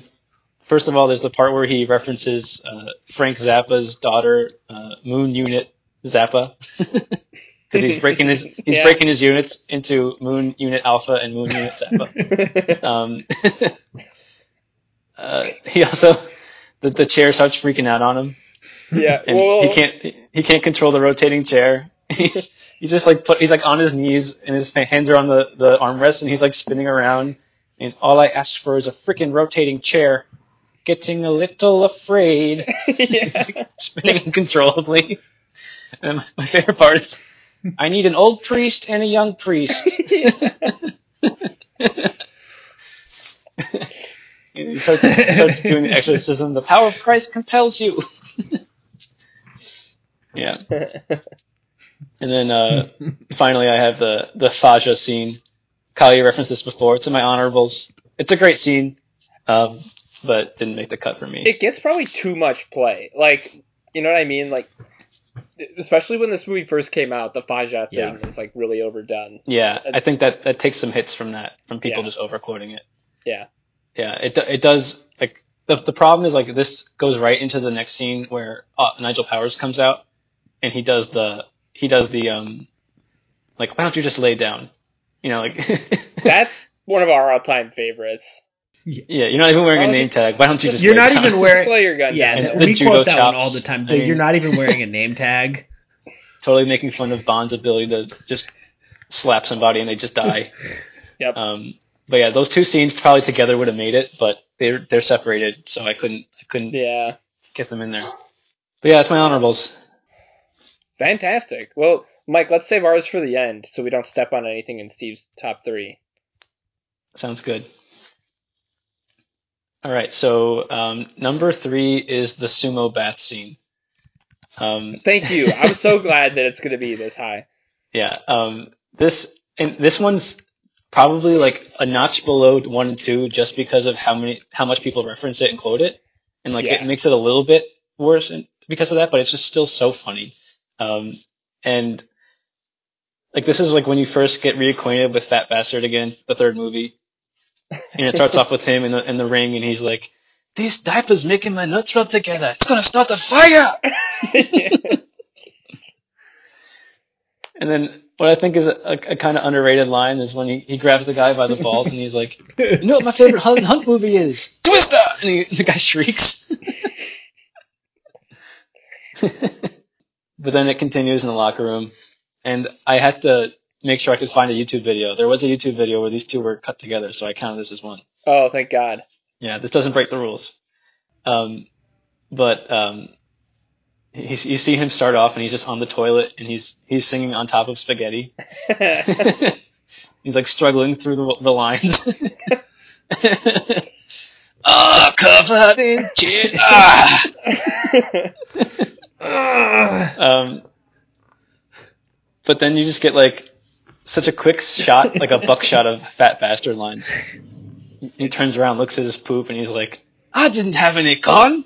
First of all, there's the part where he references uh, Frank Zappa's daughter, uh, Moon Unit Zappa, because he's breaking his he's yeah. breaking his units into Moon Unit Alpha and Moon Unit Zappa. um, uh, he also the, the chair starts freaking out on him. Yeah, and he can't he can't control the rotating chair. He's he's just like put, he's like on his knees and his hands are on the the armrest and he's like spinning around. And all I asked for is a freaking rotating chair. Getting a little afraid. like spinning uncontrollably. And my favorite part is, I need an old priest and a young priest. he starts, starts doing the exorcism. The power of Christ compels you. yeah. And then uh, finally, I have the the Faja scene. Kyle, you referenced this before. It's in my honorables. It's a great scene, um, but didn't make the cut for me. It gets probably too much play. Like, you know what I mean? Like, especially when this movie first came out, the Faja thing yeah. was like really overdone. Yeah, I think that that takes some hits from that, from people yeah. just overquoting it. Yeah. Yeah, it it does like the the problem is like this goes right into the next scene where uh, Nigel Powers comes out and he does the he does the um like why don't you just lay down? You know, like That's one of our all-time favorites. Yeah, you're not even wearing a name tag. Why don't you just? You're not down? even wearing. Play your gun. Yeah, we quote that chops. one all the time. I mean, you're not even wearing a name tag. Totally making fun of Bond's ability to just slap somebody and they just die. yep. Um, but yeah, those two scenes probably together would have made it, but they're they're separated, so I couldn't I couldn't yeah get them in there. But yeah, it's my honorables. Fantastic. Well, Mike, let's save ours for the end so we don't step on anything in Steve's top three. Sounds good. All right, so um, number three is the sumo bath scene. Um, Thank you. I'm so glad that it's going to be this high. Yeah. Um, this and this one's probably like a notch below one and two just because of how many how much people reference it and quote it, and like yeah. it makes it a little bit worse because of that. But it's just still so funny. Um, and like this is like when you first get reacquainted with Fat Bastard again, the third movie, and it starts off with him in the in the ring, and he's like, "These diapers making my nuts rub together. It's gonna start a fire." and then what I think is a, a, a kind of underrated line is when he, he grabs the guy by the balls and he's like, "You know what my favorite Helen Hunt movie is? Twister!" And he, the guy shrieks. but then it continues in the locker room, and I had to make sure I could find a YouTube video. There was a YouTube video where these two were cut together, so I counted this as one. Oh, thank God. Yeah, this doesn't break the rules. Um, but um, he's, you see him start off, and he's just on the toilet, and he's he's singing on top of spaghetti. he's like struggling through the, the lines. oh, covered in cheese. Ah. um, but then you just get like such a quick shot, like a buckshot of fat bastard lines. He turns around, looks at his poop, and he's like, "I didn't have any corn."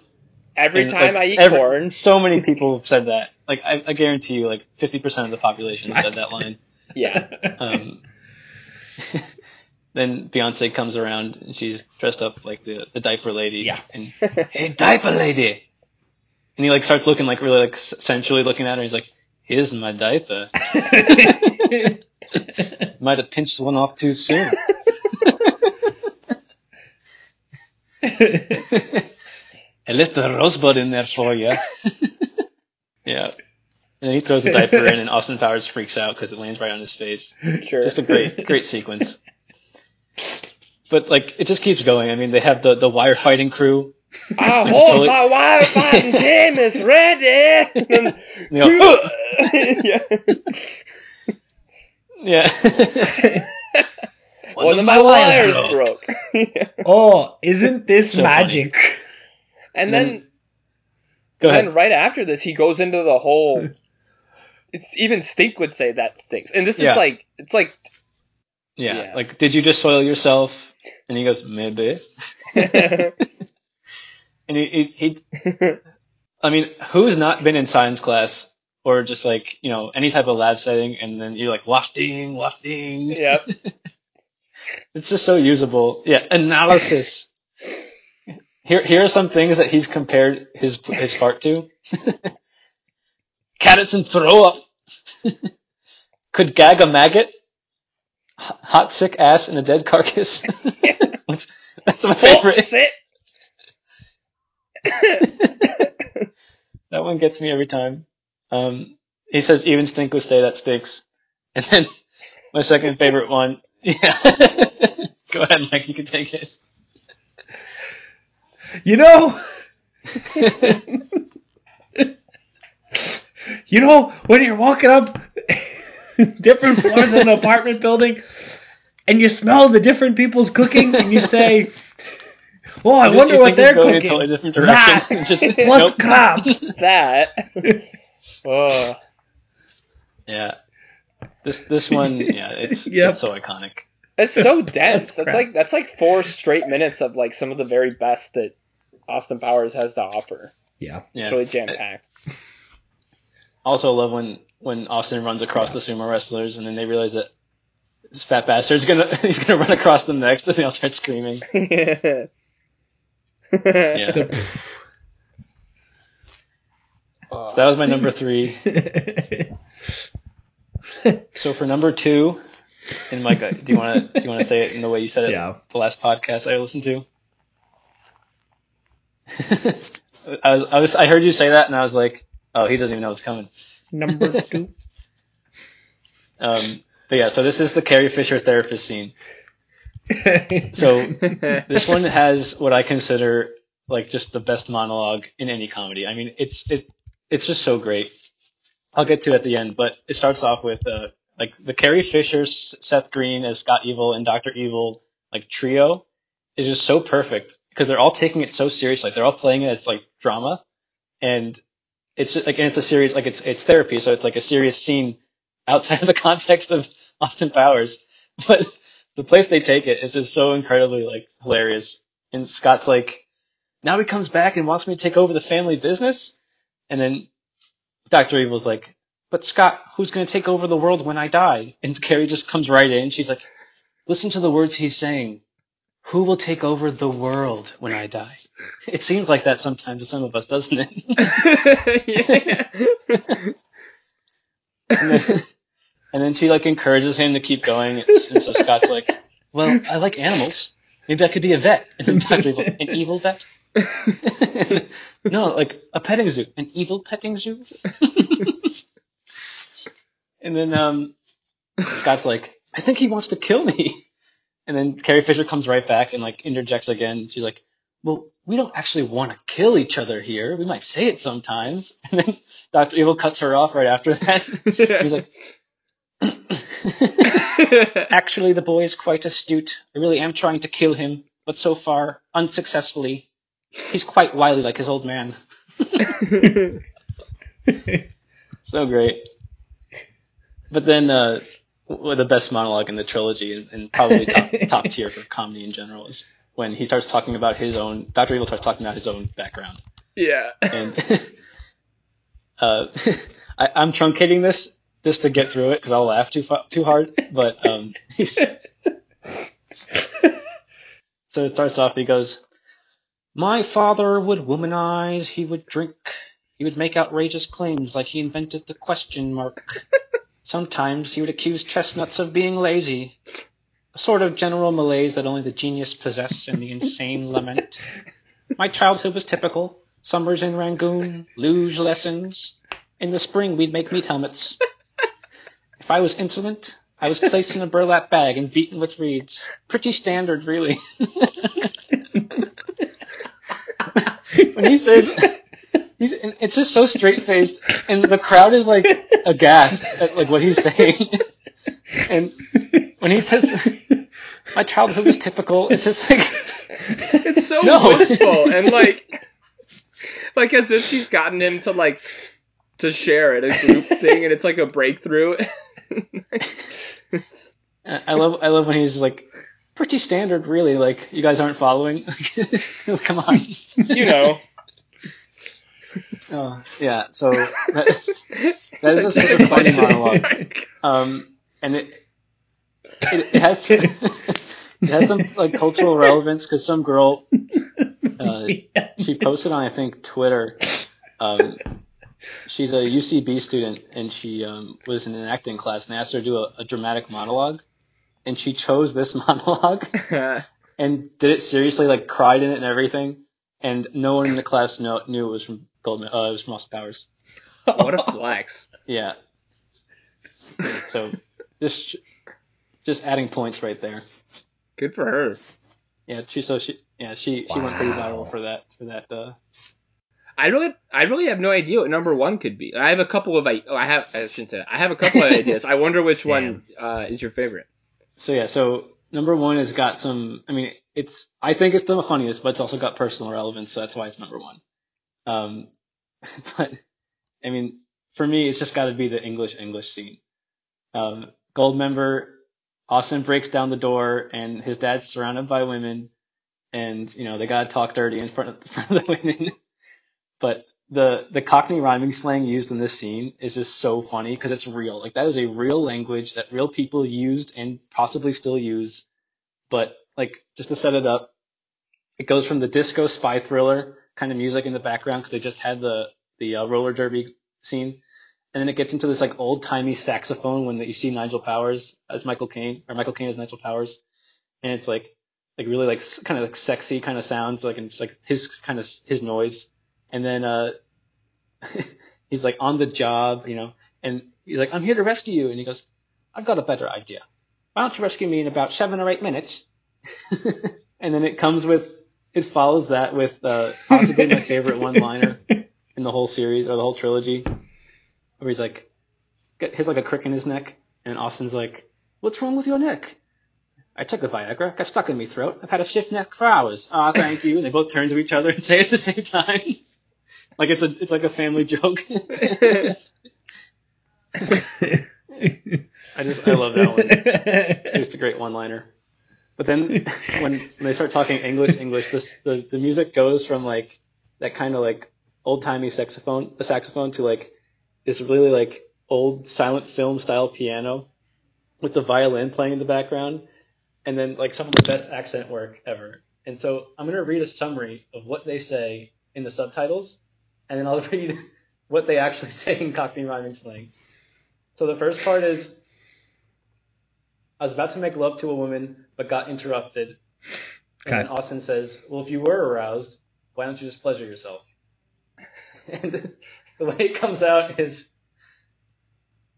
Every and, time like, I eat every, corn, so many people have said that. Like I, I guarantee you, like fifty percent of the population said that line. Yeah. Um, then Beyonce comes around and she's dressed up like the, the diaper lady. Yeah. And hey, diaper lady. And he like starts looking like really like sensually looking at her. He's like, "Here's my diaper." Might have pinched one off too soon. I left the rosebud in there for you. yeah. And then he throws the diaper in, and Austin Powers freaks out because it lands right on his face. Sure. Just a great, great sequence. But like, it just keeps going. I mean, they have the the wire fighting crew. I hope totally... my wire fighting team is ready. you know, yeah. yeah. One, of my, my wires broke. broke. oh, isn't this so magic? Funny. And, then, then go ahead. then right after this, he goes into the whole. It's even Stink would say that stinks, and this yeah. is like it's like. Yeah, yeah, like did you just soil yourself? And he goes maybe. and he, he, he I mean, who's not been in science class or just like you know any type of lab setting, and then you're like wafting, wafting. Yep. it's just so usable. Yeah, analysis. Here, here are some things that he's compared his his fart to. carrots and throw up. Could gag a maggot. Hot sick ass in a dead carcass. That's my favorite. that one gets me every time. Um, he says even stink will stay that stinks. And then my second favorite one, yeah. Go ahead, Mike. You can take it. You know, you know when you're walking up different floors in an apartment building, and you smell the different people's cooking, and you say, well, I, just- wonder what they're going cooking." in a totally different direction. That Just- plus nope. crap. that. oh. Yeah. This this one, yeah, it's Yep. it's so iconic. It's so dense. That's That's, like that's like four straight minutes of like some of the very best that Austin Powers has to offer. Yeah. Yeah. It's really jam packed. Also love when when Austin runs across the sumo wrestlers and then they realize that this fat bastard's gonna he's gonna run across them next and they all start screaming. yeah. Yeah. So that was my number three. So for number two, and Mike, uh, do you want to do you want to say it in the way you said it Yeah. the last podcast I listened to? I, I was I heard you say that and I was like, oh, he doesn't even know what's coming. Number two. Um, but yeah, so this is the Carrie Fisher therapist scene. So this one has what I consider like just the best monologue in any comedy. I mean, it's it it's just so great. I'll get to it at the end, but it starts off with uh like the Carrie Fisher, Seth Green as Scott Evil and Doctor Evil like trio is just so perfect because they're all taking it so seriously. They're all playing it as like drama, and it's like it's a series like it's it's therapy, so it's like a serious scene outside of the context of Austin Powers, but the place they take it is just so incredibly like hilarious. And Scott's like, now he comes back and wants me to take over the family business, and then Doctor Evil's like, but Scott, who's going to take over the world when I die? And Carrie just comes right in. She's like, listen to the words he's saying. Who will take over the world when I die? It seems like that sometimes to some of us, doesn't it? and, then, and then she like encourages him to keep going. And so Scott's like, well, I like animals. Maybe I could be a vet. And then Dr. Evil, an evil vet? no, like a petting zoo. An evil petting zoo? and then um, Scott's like, I think he wants to kill me. And then Carrie Fisher comes right back and like interjects again. She's like, well, we don't actually want to kill each other here. We might say it sometimes. And then Dr. Evil cuts her off right after that. He's like, actually, the boy is quite astute. I really am trying to kill him, but so far, unsuccessfully. He's quite wily like his old man. So great. But then, uh, the best monologue in the trilogy, and, and probably top, top tier for comedy in general, is when he starts talking about his own. Doctor Evil starts talking about his own background, yeah. and uh, I, I'm truncating this just to get through it because I'll laugh too fu- too hard. But um, so it starts off. He goes, "My father would womanize. He would drink. He would make outrageous claims like he invented the question mark. Sometimes he would accuse chestnuts of being lazy." A sort of general malaise that only the genius possess and the insane lament. My childhood was typical. Summers in Rangoon, luge lessons. In the spring, we'd make meat helmets. If I was insolent, I was placed in a burlap bag and beaten with reeds. Pretty standard, really. when he says, he's, and it's just so straight faced, and the crowd is like aghast at like what he's saying. and when he says, "My childhood was typical," it's just like It's so No. wistful and like, like as if she's gotten him to like to share it, a group thing, and it's like a breakthrough. I I love I love when he's like pretty standard really like you guys aren't following come on you know. Oh, yeah so that, that is just such a funny monologue um and it it, it has it has some like cultural relevance because some girl uh, she posted on I think Twitter um she's a UCB student and she um, was in an acting class and asked her to do a, a dramatic monologue and she chose this monologue and did it seriously, like cried in it and everything. And no one in the class know, knew it was from Goldman. Uh, it was from Austin Powers. what a flex. Yeah. So just just adding points right there. Good for her. Yeah, she so she yeah she she went pretty viral for that for that. Uh, I really I really have no idea what number one could be. I have a couple of I oh, I have I shouldn't say that. I have a couple of ideas. I wonder which one uh, is your favorite. So yeah, so number one has got some. I mean, it's I think it's the funniest, but it's also got personal relevance, so that's why it's number one. Um, but I mean, for me, it's just got to be the English English scene. Um, Goldmember, Austin breaks down the door, and his dad's surrounded by women, and you know they gotta talk dirty in front of, in front of the women. but the the Cockney rhyming slang used in this scene is just so funny because it's real. Like that is a real language that real people used and possibly still use. But like just to set it up, it goes from the disco spy thriller kind of music in the background because they just had the the uh, roller derby scene, and then it gets into this like old timey saxophone when you see Nigel Powers as Michael Caine or Michael Caine as Nigel Powers, and it's like like really like kind of like sexy kind of sounds like and it's like his kind of his noise, and then uh he's like on the job, you know, and he's like I'm here to rescue you, and he goes I've got a better idea. Why don't you rescue me in about seven or eight minutes? and then it comes with it follows that with uh, possibly my favorite one-liner in the whole series or the whole trilogy, where he's like, has like a crick in his neck, and Austin's like, "What's wrong with your neck?" I took a Viagra, got stuck in my throat. I've had a stiff neck for hours. Ah, oh, thank you. And they both turn to each other and say it at the same time, like it's a it's like a family joke. I just I love that one. It's just a great one-liner. But then when, when they start talking English, English, this the, the music goes from like that kind of like old timey saxophone, a saxophone to like this really like old silent film style piano with the violin playing in the background, and then like some of the best accent work ever. And so I'm gonna read a summary of what they say in the subtitles, and then I'll read what they actually say in Cockney rhyming slang. So the first part is I was about to make love to a woman, but got interrupted. Okay. And Austin says, Well, if you were aroused, why don't you just pleasure yourself? and the way it comes out is,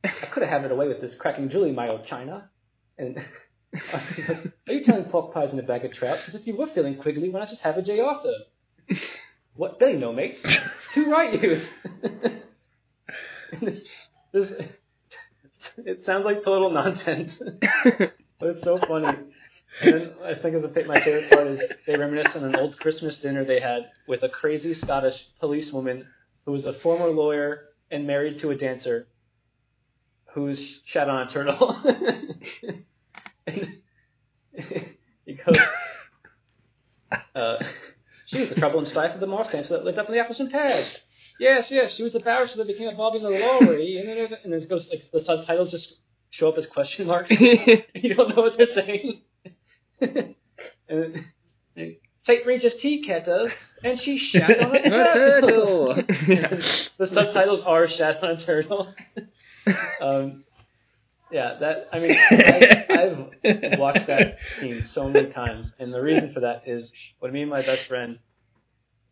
I could have had it away with this cracking Julie, my old China. And Austin goes, Are you telling pork pies in a bag of trout? Because if you were feeling quiggly, why not just have a J. Arthur? what? They know, mates. Too right, youth. this, this, it sounds like total nonsense, but it's so funny. And then I think of the, my favorite part is they reminisce on an old Christmas dinner they had with a crazy Scottish policewoman who was a former lawyer and married to a dancer who's shat on a turtle. and he goes, uh, she was the trouble and strife of the marsh dancer that lived up in the apples and pears yes, yes, she was the barrister that became involved in the lorry, and then and then it goes like the subtitles just show up as question marks. you don't know what they're saying. and, St. Regis tea kettle, and she shat on a turtle. the subtitles are shat on a turtle. um, yeah, that I mean, I, I've watched that scene so many times, and the reason for that is when me and my best friend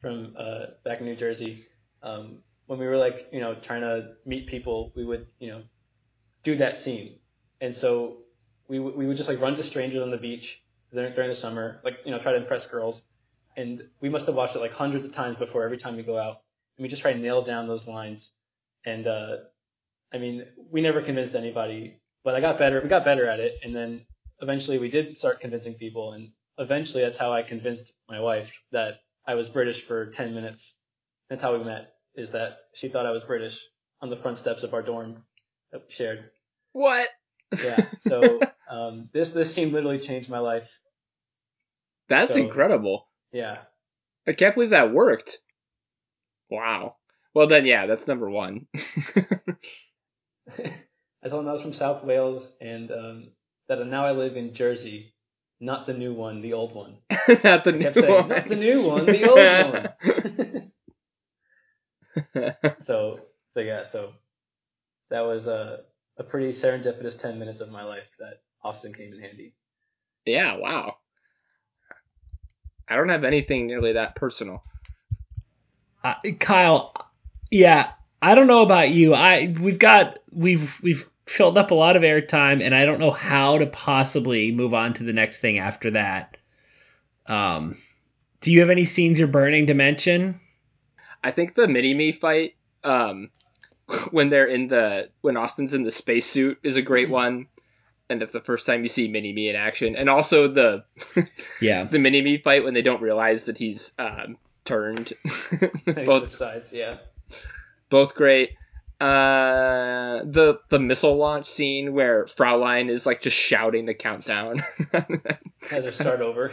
from uh, back in New Jersey, um, when we were like, you know, trying to meet people, we would, you know, do that scene. And so we, we would just like run to strangers on the beach during, during the summer, like, you know, try to impress girls. And we must have watched it like hundreds of times before every time we go out. And we just try to nail down those lines. And, uh, I mean, we never convinced anybody, but I got better. We got better at it. And then eventually we did start convincing people. And eventually that's how I convinced my wife that I was British for 10 minutes. That's how we met is that she thought I was British on the front steps of our dorm that we shared. What? Yeah. So um, this this scene literally changed my life. That's so, incredible. Yeah. I can't believe that worked. Wow. Well then, yeah, that's number one. I told him I was from South Wales and um, that now I live in Jersey, not the new one, the old one. not the new saying, one. Not the new one, the old one. so so yeah, so that was a a pretty serendipitous ten minutes of my life that Austin came in handy. Yeah, wow. I don't have anything nearly that personal. Uh, Kyle, yeah, I don't know about you. I we've got we've we've filled up a lot of airtime, and I don't know how to possibly move on to the next thing after that. Um, do you have any scenes you're burning to mention? I think the mini me fight, um, when they're in the when Austin's in the spacesuit is a great mm-hmm. one, and it's the first time you see Mini Me in action, and also the yeah the Mini Me fight when they don't realize that he's um, turned. both sides, yeah. Both great. Uh, the the missile launch scene where Fraulein is like just shouting the countdown. As her start over.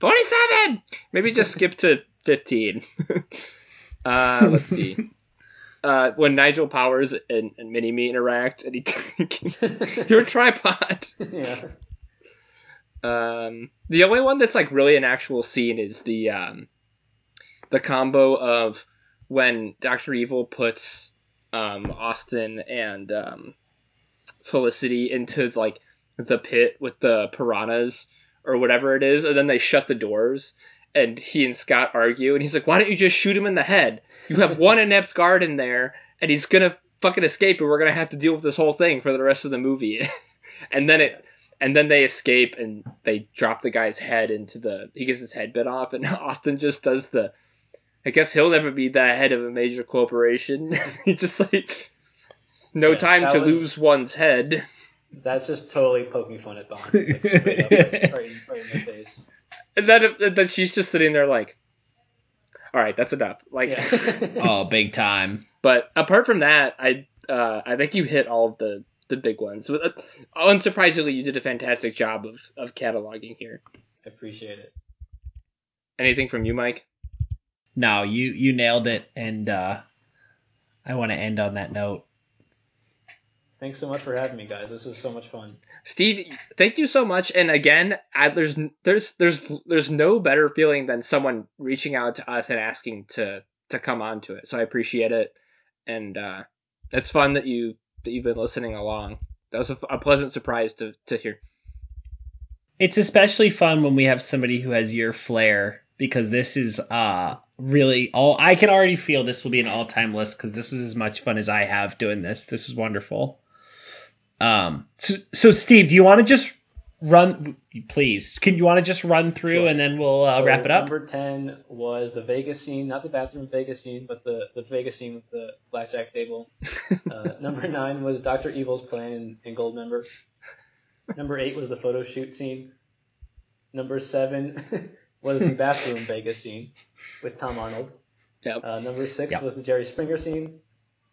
Forty-seven. Maybe just skip to fifteen. uh, let's see uh, when Nigel Powers and, and Mini Me interact, and he you're a tripod. yeah. Um, the only one that's like really an actual scene is the um, the combo of when Doctor Evil puts um, Austin and um, Felicity into like the pit with the piranhas or whatever it is, and then they shut the doors, and he and Scott argue, and he's like, "Why don't you just shoot him in the head? You have one inept guard in there, and he's gonna fucking escape, and we're gonna have to deal with this whole thing for the rest of the movie." and then it, and then they escape, and they drop the guy's head into the. He gets his head bit off, and Austin just does the. I guess he'll never be the head of a major corporation. He's just like, no yeah, time to was, lose one's head. That's just totally poking fun at Bond, like, up, right, in, right in the face and then then she's just sitting there like, all right, that's enough. Like, yeah. oh, big time. But apart from that, I uh, I think you hit all of the the big ones. Uh, unsurprisingly, you did a fantastic job of of cataloging here. I appreciate it. Anything from you, Mike? No, you you nailed it, and uh, I want to end on that note. Thanks so much for having me, guys. This is so much fun. Steve, thank you so much. And again, I, there's there's there's there's no better feeling than someone reaching out to us and asking to to come on to it. So I appreciate it, and uh, it's fun that you that you've been listening along. That was a, a pleasant surprise to to hear. It's especially fun when we have somebody who has your flair because this is uh really all I can already feel this will be an all-time list because this was as much fun as I have doing this. This is wonderful. Um, so, so Steve, do you want to just run, please? Can you want to just run through sure. and then we'll uh, so wrap it up? Number ten was the Vegas scene, not the bathroom Vegas scene, but the the Vegas scene with the blackjack table. uh, number nine was Doctor Evil's plan in, in Goldmember. number eight was the photo shoot scene. Number seven was the bathroom Vegas scene with Tom Arnold. Yep. Uh, number six yep. was the Jerry Springer scene.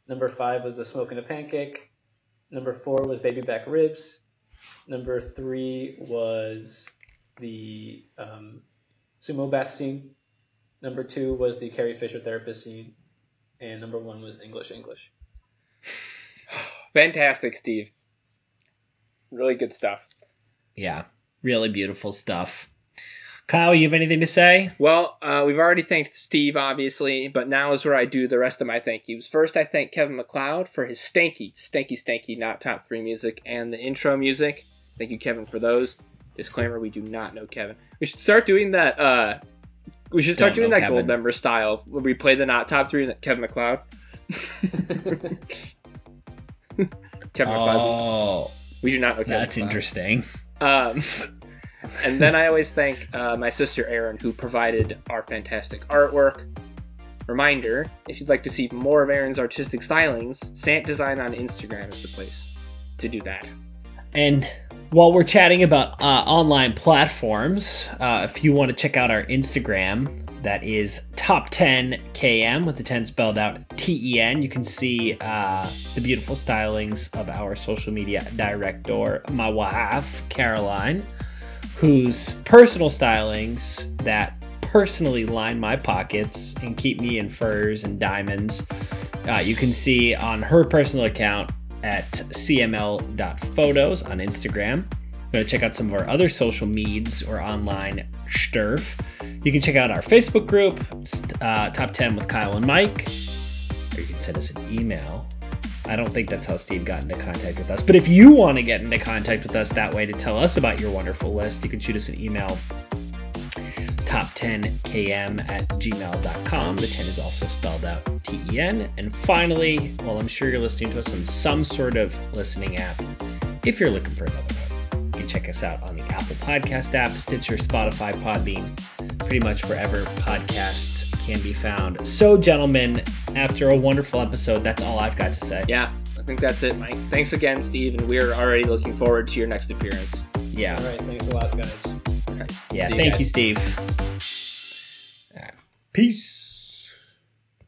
Number five was the smoking a pancake. Number four was baby back ribs. Number three was the um, sumo bath scene. Number two was the Carrie Fisher therapist scene. And number one was English English. Fantastic, Steve. Really good stuff. Yeah, really beautiful stuff. Kyle, you have anything to say? Well, uh, we've already thanked Steve, obviously, but now is where I do the rest of my thank yous. First, I thank Kevin MacLeod for his stanky, stanky, stanky, not top three music and the intro music. Thank you, Kevin, for those. Disclaimer: We do not know Kevin. We should start doing that. Uh, we should start Don't doing that Kevin. gold member style where we play the not top three Kevin MacLeod. Kevin oh, MacLeod. We do not know Kevin. That's MacLeod. interesting. Um, and then I always thank uh, my sister Erin, who provided our fantastic artwork. Reminder if you'd like to see more of Erin's artistic stylings, Sant Design on Instagram is the place to do that. And while we're chatting about uh, online platforms, uh, if you want to check out our Instagram, that is top 10 km with the 10 spelled out T E N. You can see uh, the beautiful stylings of our social media director, my wife, Caroline whose personal stylings that personally line my pockets and keep me in furs and diamonds. Uh, you can see on her personal account at cml.photos on Instagram. Go check out some of our other social medias or online sturf. You can check out our Facebook group, uh, Top 10 with Kyle and Mike, or you can send us an email I don't think that's how Steve got into contact with us. But if you want to get into contact with us that way to tell us about your wonderful list, you can shoot us an email top10 top10km at gmail.com. The 10 is also spelled out T E N. And finally, while I'm sure you're listening to us on some sort of listening app. If you're looking for another one, you can check us out on the Apple Podcast app, Stitcher, Spotify, Podbean, pretty much wherever podcasts can be found. So, gentlemen, after a wonderful episode, that's all I've got to say. Yeah, I think that's it, Mike. Thanks again, Steve, and we're already looking forward to your next appearance. Yeah. All right. Thanks a lot, guys. Yeah. You thank guys. you, Steve. All right. Peace.